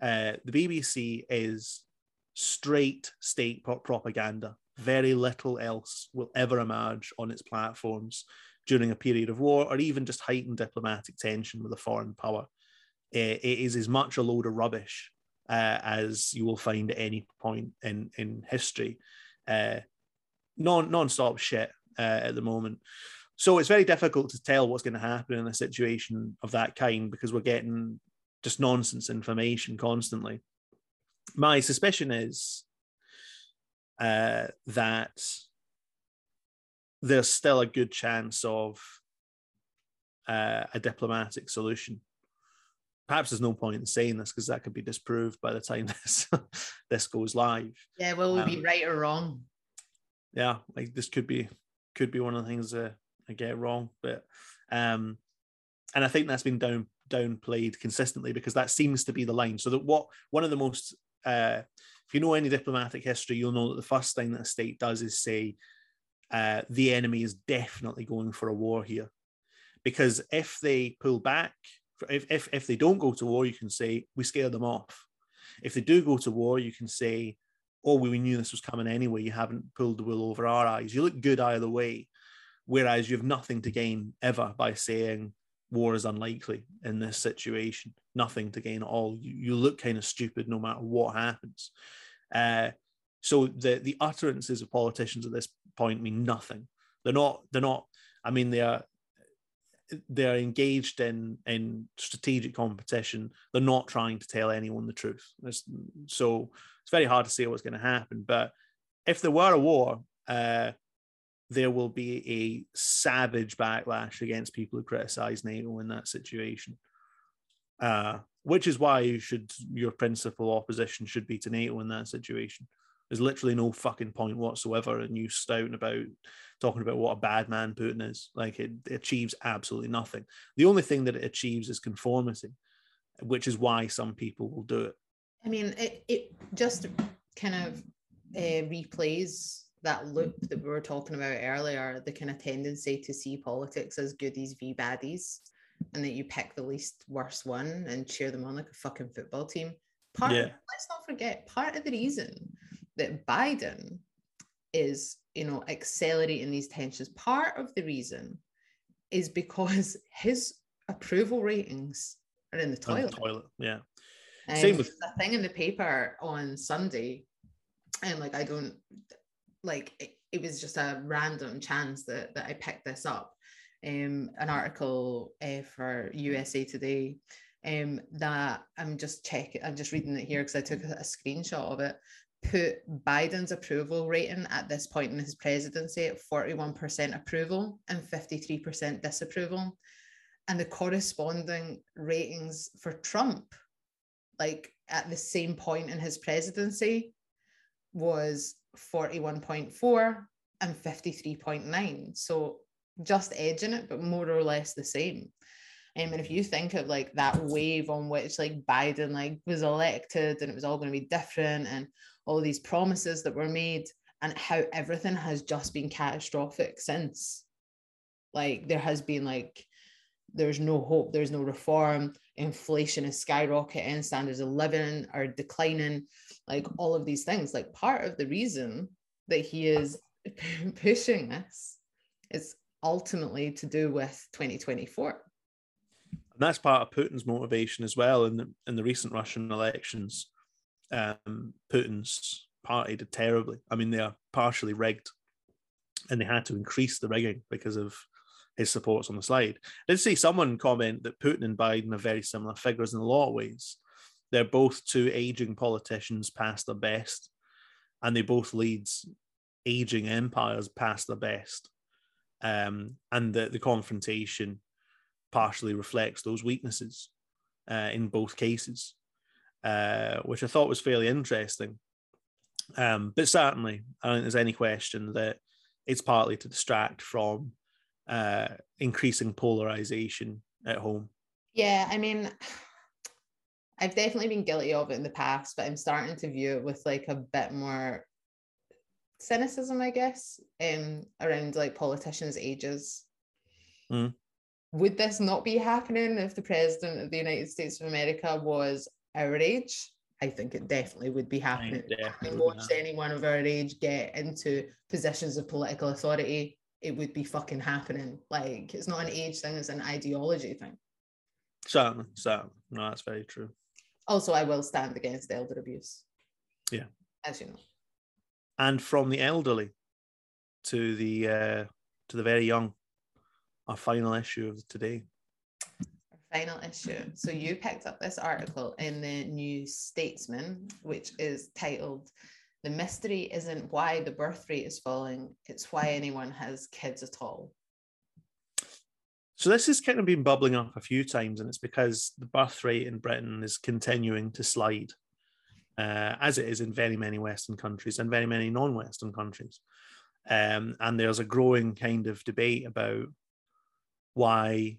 uh, the BBC is straight state propaganda. Very little else will ever emerge on its platforms during a period of war or even just heightened diplomatic tension with a foreign power. Uh, it is as much a load of rubbish uh, as you will find at any point in in history. Uh, non non-stop shit uh, at the moment. So it's very difficult to tell what's going to happen in a situation of that kind because we're getting just nonsense information constantly. My suspicion is uh, that there's still a good chance of uh, a diplomatic solution. Perhaps there's no point in saying this because that could be disproved by the time [LAUGHS] this this goes live. Yeah, will we um, be right or wrong? Yeah, like this could be could be one of the things that I get it wrong, but um, and I think that's been down downplayed consistently because that seems to be the line. So that what one of the most uh, if you know any diplomatic history, you'll know that the first thing that a state does is say uh, the enemy is definitely going for a war here. Because if they pull back, if, if, if they don't go to war, you can say, we scare them off. If they do go to war, you can say, oh, we knew this was coming anyway. You haven't pulled the wool over our eyes. You look good either way. Whereas you have nothing to gain ever by saying war is unlikely in this situation. Nothing to gain at all. You, you look kind of stupid no matter what happens. Uh, so the the utterances of politicians at this point mean nothing. They're not. They're not. I mean, they are. They are engaged in in strategic competition. They're not trying to tell anyone the truth. It's, so it's very hard to say what's going to happen. But if there were a war, uh, there will be a savage backlash against people who criticize NATO in that situation. Uh, which is why you should your principal opposition should be to NATO in that situation. There's literally no fucking point whatsoever in you stouting about talking about what a bad man Putin is. Like it, it achieves absolutely nothing. The only thing that it achieves is conformity, which is why some people will do it. I mean, it, it just kind of uh, replays that loop that we were talking about earlier the kind of tendency to see politics as goodies v baddies and that you pick the least worst one and cheer them on like a fucking football team part yeah. let's not forget part of the reason that Biden is, you know, accelerating these tensions. Part of the reason is because [LAUGHS] his approval ratings are in the toilet. The toilet, yeah. Um, Same with the thing in the paper on Sunday, and like I don't like it, it was just a random chance that that I picked this up. Um, an article uh, for USA Today um, that I'm just checking, I'm just reading it here because I took a, a, screenshot of it put Biden's approval rating at this point in his presidency at 41% approval and 53% disapproval. And the corresponding ratings for Trump, like at the same point in his presidency, was 41.4 and 53.9. So just edging it, but more or less the same. Um, and if you think of like that wave on which like Biden like was elected and it was all going to be different and all these promises that were made and how everything has just been catastrophic since Like there has been like there's no hope, there's no reform, inflation is skyrocketing, standards of living are declining, like all of these things. Like part of the reason that he is [LAUGHS] pushing this is ultimately to do with 2024. And that's part of Putin's motivation as well in the in the recent Russian elections. Um, Putin's party did terribly. I mean, they are partially rigged, and they had to increase the rigging because of his supports on the slide. I did see someone comment that Putin and Biden are very similar figures in a lot of ways. They're both two aging politicians past their best, and they both lead aging empires past their best. Um, and the, the confrontation partially reflects those weaknesses uh, in both cases, uh, which I thought was fairly interesting. Um, but certainly, I don't think there's any question that it's partly to distract from uh, increasing polarization at home. Yeah, I mean, [SIGHS] I've definitely been guilty of it in the past, but I'm starting to view it with like a bit more cynicism, I guess, um, around like politicians' ages. Mm. Would this not be happening if the president of the United States of America was our age? I think it definitely would be happening. I watched anyone of our age get into positions of political authority it would be fucking happening. Like it's not an age thing, it's an ideology thing. Certainly, certainly. No, that's very true. Also, I will stand against elder abuse. Yeah. As you know. And from the elderly to the uh to the very young, our final issue of today. Our final issue. So you picked up this article in the New Statesman, which is titled the mystery isn't why the birth rate is falling, it's why anyone has kids at all. So this has kind of been bubbling up a few times, and it's because the birth rate in Britain is continuing to slide, uh, as it is in very many Western countries and very many non-Western countries. Um, and there's a growing kind of debate about why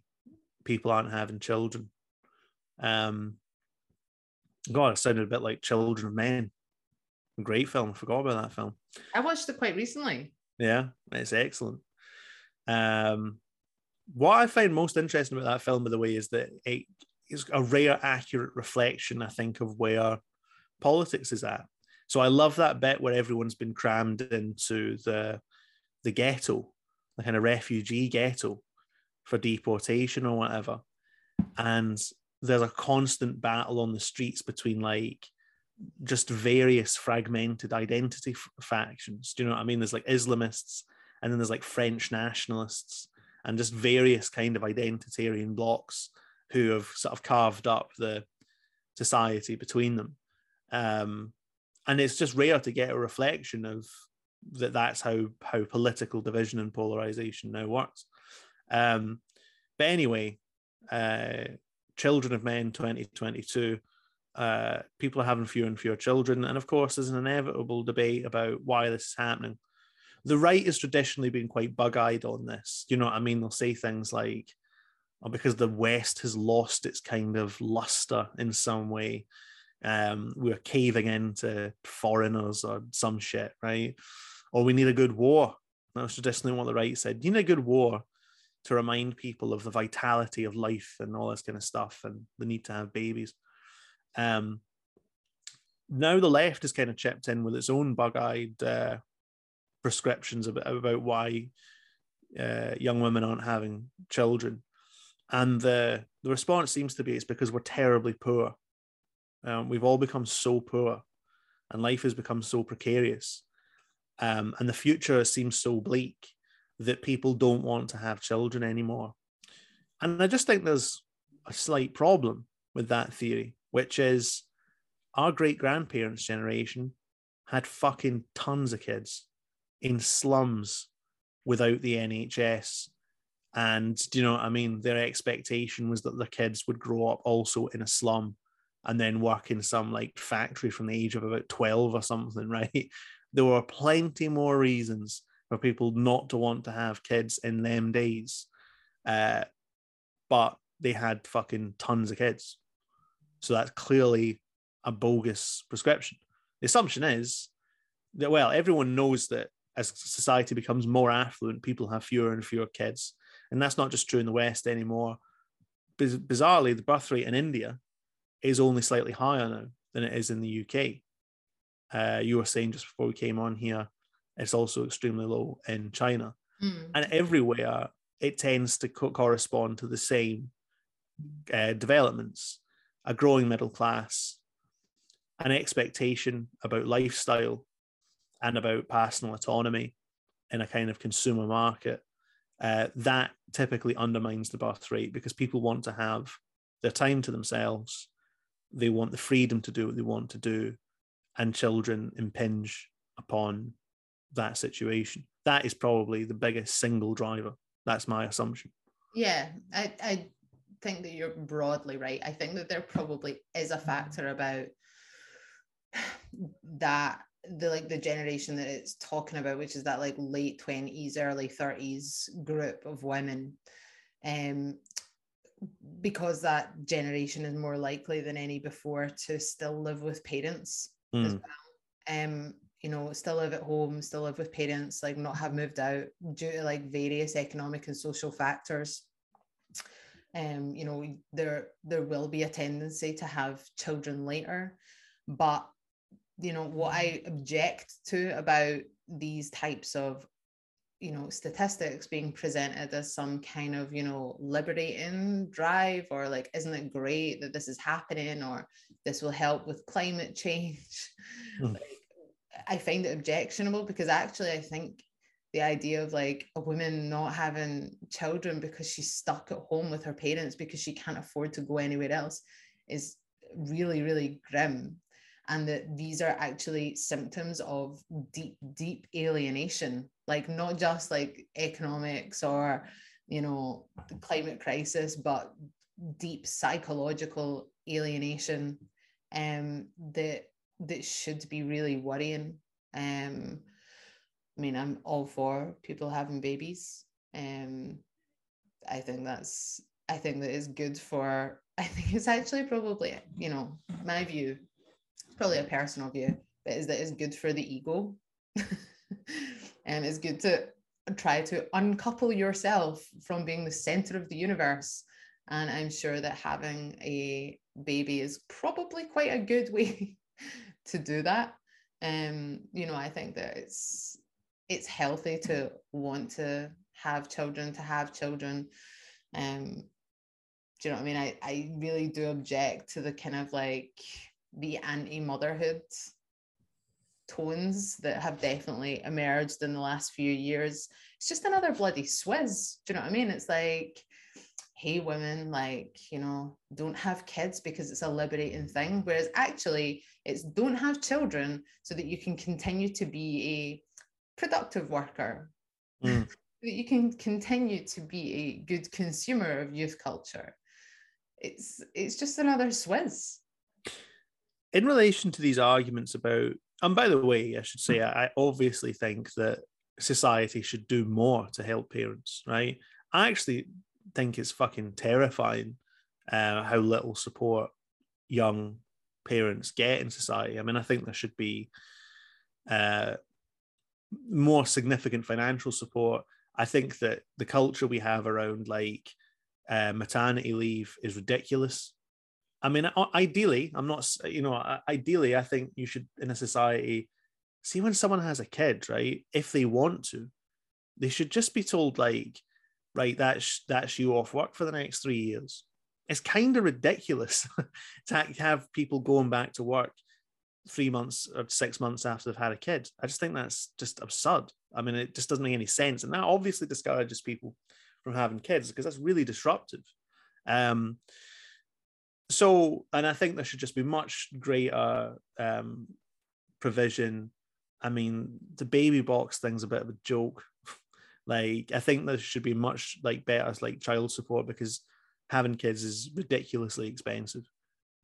people aren't having children. Um, God, it sounded a bit like Children of Men Great film. I forgot about that film. I watched it quite recently. Yeah, it's excellent. Um, what I find most interesting about that film, by the way, is that it is a rare, accurate reflection, I think, of where politics is at. So I love that bit where everyone's been crammed into the the ghetto, the kind of refugee ghetto for deportation or whatever. And there's a constant battle on the streets between like just various fragmented identity f- factions. Do you know what I mean? There's like Islamists, and then there's like French nationalists, and just various kind of identitarian blocks who have sort of carved up the society between them. Um, and it's just rare to get a reflection of that. That's how how political division and polarization now works. Um, but anyway, uh, Children of Men 2022 uh, people are having fewer and fewer children. And of course, there's an inevitable debate about why this is happening. The right has traditionally been quite bug eyed on this. You know what I mean? They'll say things like, oh, because the West has lost its kind of luster in some way. Um, we're caving into foreigners or some shit, right? Or we need a good war. That was traditionally what the right said. You need a good war to remind people of the vitality of life and all this kind of stuff and the need to have babies. Um, now the left has kind of chipped in with its own bug-eyed uh, prescriptions about, about why uh, young women aren't having children, and the the response seems to be it's because we're terribly poor. Um, we've all become so poor, and life has become so precarious, um, and the future seems so bleak that people don't want to have children anymore. And I just think there's a slight problem with that theory which is our great grandparents' generation had fucking tons of kids in slums without the NHS. And do you know what I mean? Their expectation was that the kids would grow up also in a slum and then work in some like factory from the age of about 12 or something, [LAUGHS] right? There were plenty more reasons for people not to want to have kids in them days. Uh, but they had fucking tons of kids. So that's clearly a bogus prescription. The assumption is that, well, everyone knows that as society becomes more affluent, people have fewer and fewer kids. and that's not just true in the West anymore. Biz- bizarrely, the birth rate in India is only slightly higher now than it is in the UK. Uh, you were saying just before we came on here, it's also extremely low in China, Mm. and everywhere it tends to co- correspond to the same uh, developments: a growing middle class, an expectation about lifestyle, and about personal autonomy in a kind of consumer market. Uh, that typically undermines the birth rate because people want to have their time to themselves. They want the freedom to do what they want to do, and children impinge upon that situation. That is probably the biggest single driver. That's my assumption. Yeah, I, I think that you're broadly right. I think that there probably is a factor about that the like the generation that it's talking about, which is that like late 20s, early 30s group of women. Um because that generation is more likely than any before to still live with parents as Mm. well. Um, you know, still live at home, still live with parents, like not have moved out due to like various economic and social factors. Um, you know, there there will be a tendency to have children later, but you know what I object to about these types of you know statistics being presented as some kind of you know liberating drive or like isn't it great that this is happening or this will help with climate [LAUGHS] change Mm. like, i find it objectionable because actually i think the idea of like a woman not having children because she's stuck at home with her parents because she can't afford to go anywhere else is really really grim. And that these are actually symptoms of deep deep alienation. Like not just like economics or you know the climate crisis but deep psychological alienation um that that should be really worrying. Um i mean i'm all for people having babies um i think that's i think that is good for [LAUGHS] i think it's actually probably you know my view probably a personal view, but is that it's good for the ego. [LAUGHS] and it's good to try to uncouple yourself from being the center of the universe. And I'm sure that having a baby is probably quite a good [LAUGHS] way to do that. Um, you know, I think that it's it's healthy to want to have children, to have children. Um, do you know what I mean? I, I really do object to the kind of like the anti-motherhood tones that have definitely emerged in the last few years. It's just another bloody swizz. Do you know what I mean? It's like, hey, women, like, you know, don't have kids because it's a liberating thing. Whereas actually, it's don't have children so that you can continue to be a productive worker, Mm. [LAUGHS] that you can continue to be a good consumer of youth culture. It's it's just another swizz. in relation to these arguments about, and by the way, I should say, I I obviously think that society should do more to help parents, right? I actually think it's fucking terrifying uh, how little support young parents get in society. I mean, I think there should be uh, more significant financial support. I think that the culture we have around like uh, maternity leave is ridiculous. I mean, ideally, I'm not, you know, ideally, I think you should, in a society, see when someone has a kid, right? If they want to, they should just be told, like, right, that's that's you off work for the next three years. It's kind of ridiculous [LAUGHS] to have people going back to work three months or six months after they've had a kid. I just think that's just absurd. I mean, it just doesn't make any sense, and that obviously discourages people from having kids because that's really disruptive. Um, so, and I think there should just be much greater um, provision. I mean, the baby box thing's a bit of a joke. [LAUGHS] like, I think there should be much like better like child support because having kids is ridiculously expensive,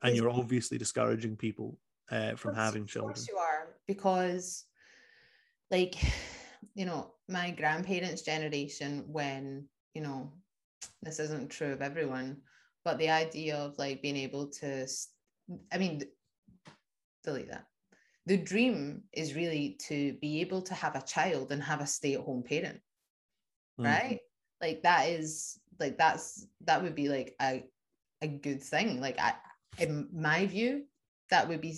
and you're obviously discouraging people uh, from course- having Of children. course you are, because like, you know, my grandparents' generation, when, you know, this isn't true of everyone, but the idea of like being able to, I mean, delete that. The dream is really to be able to have a child and have a stay at home parent, Mm. right? like that is like that's that would be like a a good thing like I, in my view that would be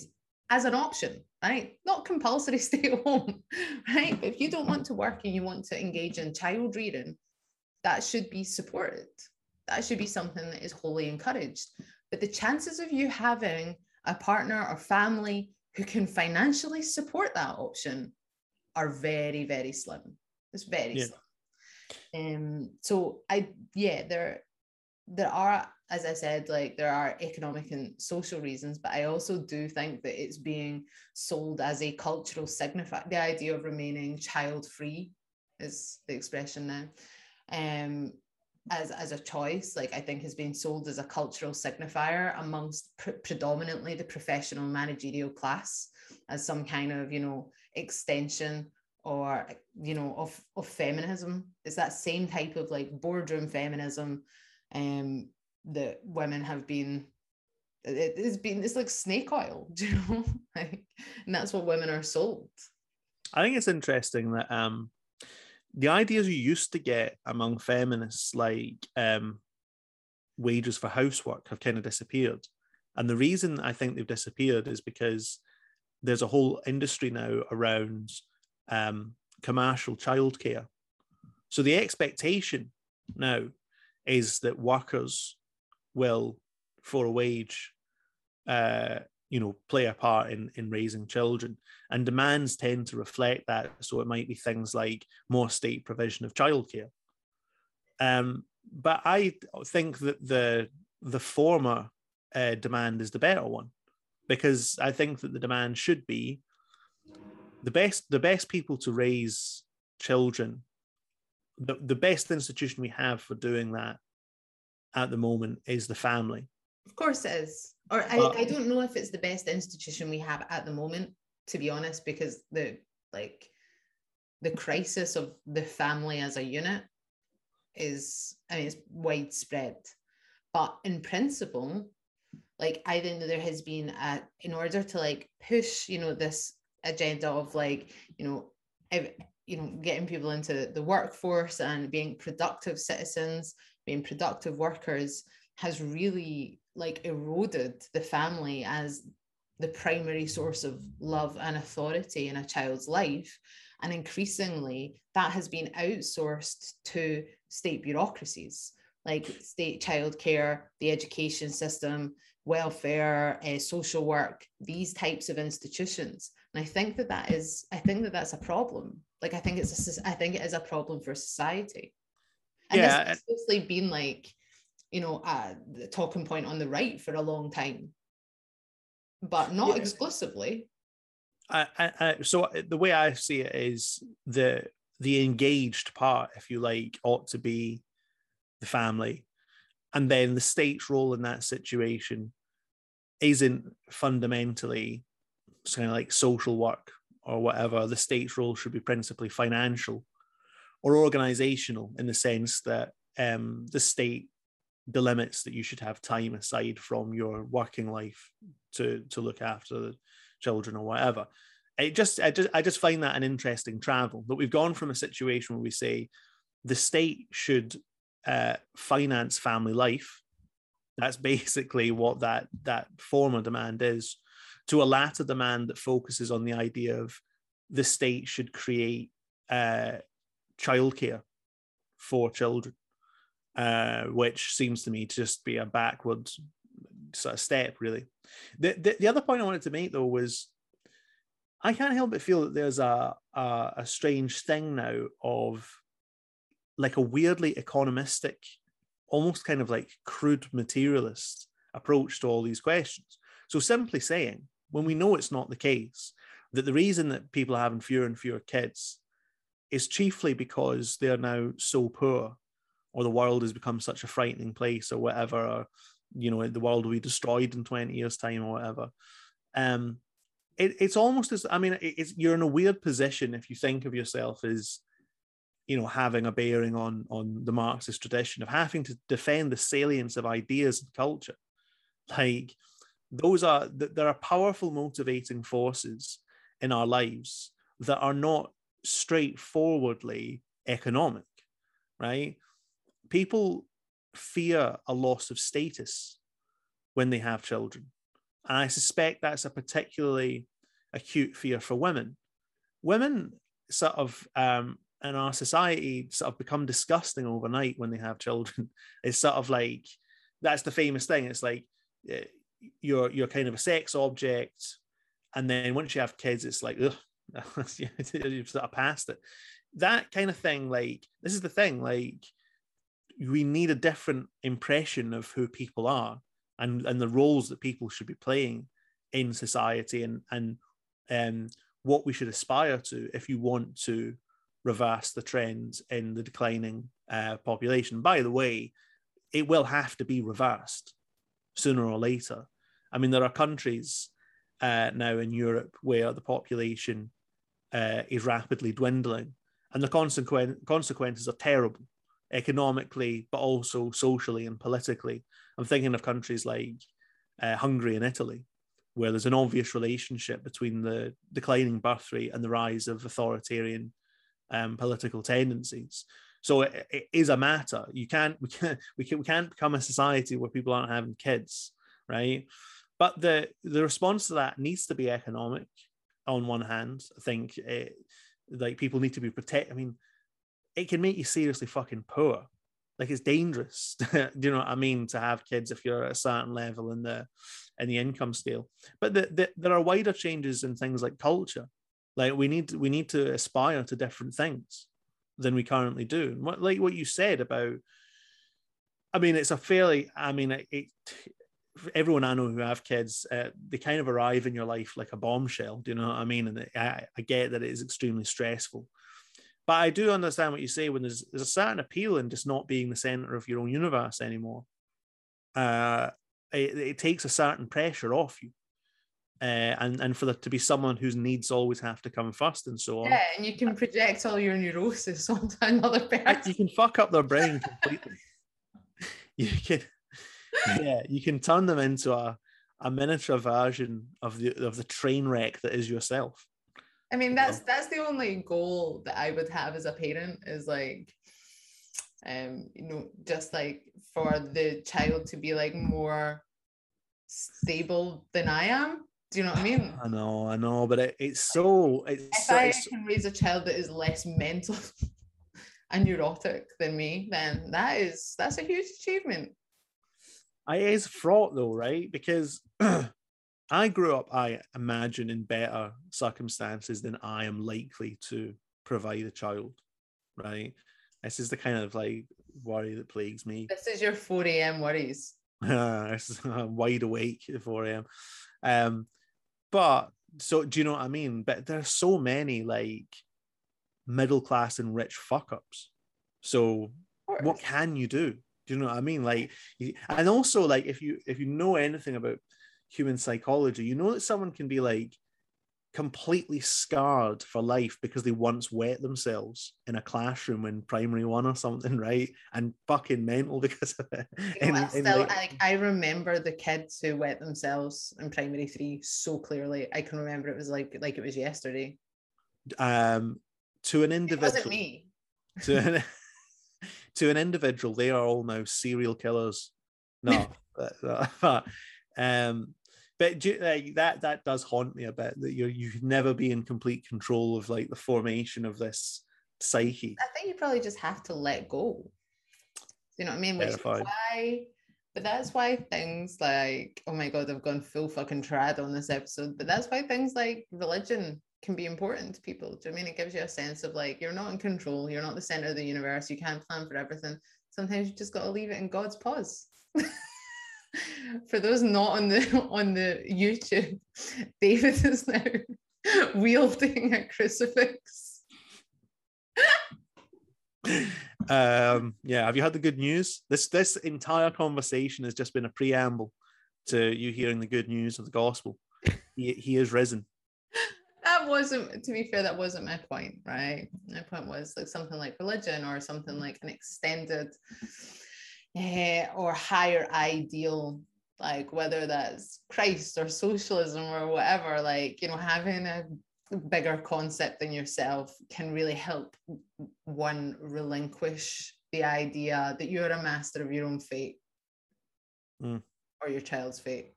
as an option right? Not compulsory [LAUGHS] stay at home right? If you don't want to work and you want to engage in child rearing that should be supported. That should be something that is wholly encouraged. But the chances of you having a partner or family who can financially support that option are very very slim. It's very yeah. slim. Um so i yeah there there are as i said like there are economic and social reasons but i also do think that it's being sold as a cultural signifier the idea of remaining child free is the expression now um as as a choice like i think has been sold as a cultural signifier amongst pr- predominantly the professional managerial class as some kind of you know extension or you know of of feminism. It's that same type of like boardroom feminism um that women have been it has been it's like snake oil [LAUGHS] do you know? Like and that's what women are sold. I think it's interesting that um the ideas you used to get among feminists like um wages for housework have kind of disappeared. And the reason i think they've disappeared is because there's a whole industry now around um, commercial childcare. So the expectation now is that workers will, for a wage, uh, you know, play a part in in raising children, and demands tend to reflect that. So it might be things like more state provision of childcare. Um, but I think that the the former uh, demand is the better one, because I think that the demand should be the best the best people to raise children the, the best institution we have for doing that at the moment is the family. Of course it is. Or I, I don't know if it's the best institution we have at the moment to be honest because the like the crisis of the family as a unit is i mean it's widespread. But in principle like i think that there has been a in order to like push you know this agenda of like you know you know getting people into the workforce and being productive citizens being productive workers has really like eroded the family as the primary source of love and authority in a child's life and increasingly that has been outsourced to state bureaucracies like state childcare the education system welfare uh, social work these types of institutions and I think that that is, I think that that's a problem. Like, I think it's, a, I think it is a problem for society. And yeah. has mostly been like, you know, uh, the talking point on the right for a long time, but not yeah. exclusively. I, I, so uh, the way I see it is the the engaged part, if you like, ought to be the family, and then the state's role in that situation isn't fundamentally kind of like social work or whatever, the state's role should be principally financial or organizational in the sense that um, the state delimits that you should have time aside from your working life to to look after the children or whatever. It just I just I just find that an interesting travel that we've gone from a situation where we say the state should uh, finance family life. That's [LAUGHS] basically what that that former demand is to a latter demand that focuses on the idea of the state should create uh, childcare for children, uh, which seems to me to just be a backward sort of step, really. The, the, the other point I wanted to make, though, was I can't help but feel that there's a, a, a strange thing now of like a weirdly economistic, almost kind of like crude materialist approach to all these questions. So simply saying, when we know it's not the case, that the reason that people are having fewer and fewer kids is chiefly because they're now so poor or the world has become such a frightening place or whatever, or, you know, the world will be destroyed in 20 years' time or whatever. Um, it, it's almost as, I mean, you're in a weird position if you think of yourself as, you know, having a bearing on, on the Marxist tradition of having to defend the salience of ideas and culture. Like, those are there are powerful motivating forces in our lives that are not straightforwardly economic right people fear a loss of status when they have children. And I suspect that's a particularly acute fear for women. Women sort of um, in our society sort of become disgusting overnight when they have children. [LAUGHS] It's sort of like that's the famous thing. It's like eh, you're you're kind of a sex object, and then once you have kids, it's like ugh, [LAUGHS] you've sort of past it. That kind of thing. Like this is the thing. Like we need a different impression of who people are and and the roles that people should be playing in society and and um, what we should aspire to if you want to reverse the trends in the declining uh, population. By the way, it will have to be reversed sooner or later. I mean, there are countries uh, now in Europe where the population uh, is rapidly dwindling, and the consequent consequences are terrible economically, but also socially and politically. I'm thinking of countries like uh, Hungary and Italy, where there's an obvious relationship between the declining birth rate and the rise of authoritarian um, political tendencies. So it, it is a matter. You can't we can't we, can, we can't become a society where people aren't having kids, right? But the the response to that needs to be economic. On one hand, I think it, like people need to be protected. I mean, it can make you seriously fucking poor. Like it's dangerous. [LAUGHS] Do you know what I mean? To have kids if you're at a certain level in the in the income scale. But the, the, there are wider changes in things like culture. Like we need we need to aspire to different things than we currently do. And what like what you said about, I mean, it's a fairly. I mean, it, it everyone I know who have kids, uh, they kind of arrive in your life like a bombshell. Do you know what I mean? And I, I get that it is extremely stressful. But I do understand what you say when there's, there's a certain appeal in just not being the center of your own universe anymore. Uh, it, it takes a certain pressure off you. Uh, and and for there to be someone whose needs always have to come first and so on. Yeah, and you can project all your neurosis [LAUGHS] onto another person. You can fuck up their brain completely. [LAUGHS] you can, yeah, you can turn them into a, a miniature version of the of the train wreck that is yourself. I mean, that's that's the only goal that I would have as a parent is like, um, you know, just like for the child to be like more stable than I am. Do you know what I mean? [SIGHS] I know, I know, but it, it's so. It's if so, I it's, can raise a child that is less mental [LAUGHS] and neurotic than me, then that is that's a huge achievement. It is fraught though, right? Because [CLEARS THROAT] I grew up, I imagine, in better circumstances than I am likely to provide a child, right? This is the kind of like worry that plagues me. This is your 4 a.m. worries. [LAUGHS] I'm wide awake at 4 a.m. Um, but so do you know what I mean? But there's so many like middle class and rich fuck ups. So what can you do? Do you know what I mean? Like, and also like if you if you know anything about human psychology, you know that someone can be like completely scarred for life because they once wet themselves in a classroom in primary one or something, [LAUGHS] right? And fucking mental [LAUGHS] because of it. You know, in, still, like, like, I remember the kids who wet themselves in primary three so clearly. I can remember it was like like it was yesterday. Um, to an individual, it wasn't me. [LAUGHS] To an, to an individual, they are all now serial killers. No, [LAUGHS] but, um, but do, like, that that does haunt me a bit that you you can never be in complete control of like the formation of this psyche. I think you probably just have to let go. You know what I mean? Which why, but that's why things like oh my god, I've gone full fucking trad on this episode. But that's why things like religion can be important to people. Do you know I mean it gives you a sense of like you're not in control, you're not the center of the universe, you can't plan for everything. Sometimes you just got to leave it in God's paws. [LAUGHS] for those not on the [LAUGHS] on the YouTube, [LAUGHS] David is now wielding a crucifix. um yeah have you had the good news this this entire conversation has just been a preamble to you hearing the good news of the gospel he, he is risen that wasn't to be fair that wasn't my point right my point was like something like religion or something like an extended uh, or higher ideal like whether that's christ or socialism or whatever like you know having a bigger concept than yourself can really help one relinquish the idea that you're a master of your own fate Mm. or your child's fate.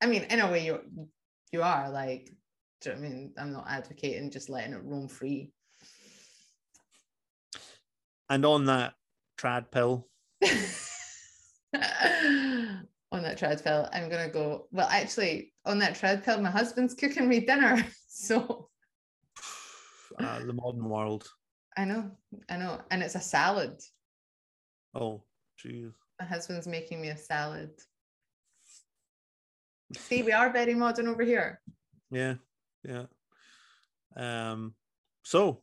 I mean, in a way, you you are like. Do you know I mean? I'm not advocating just letting it roam free. And on that trad pill, [LAUGHS] on that treadmill, I'm gonna go. Well, actually, on that treadmill, my husband's cooking me dinner. [LAUGHS] So uh, the modern world. I know, I know, and it's a salad. Oh, jeez. My husband's making me a salad. See, we are very modern over here. Yeah, yeah. Um. So,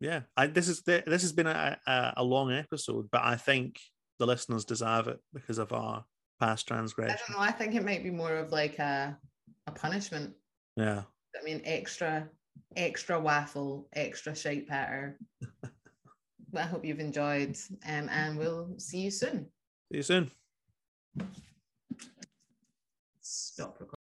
yeah, I this is this has been a, a a long episode, but I think the listeners deserve it because of our past transgressions. I transgression. don't know. I think it might be more of like a a punishment. Yeah. I mean, extra, extra waffle, extra shite patter. [LAUGHS] I hope you've enjoyed, um, and we'll see you soon. See you soon. Stop recording.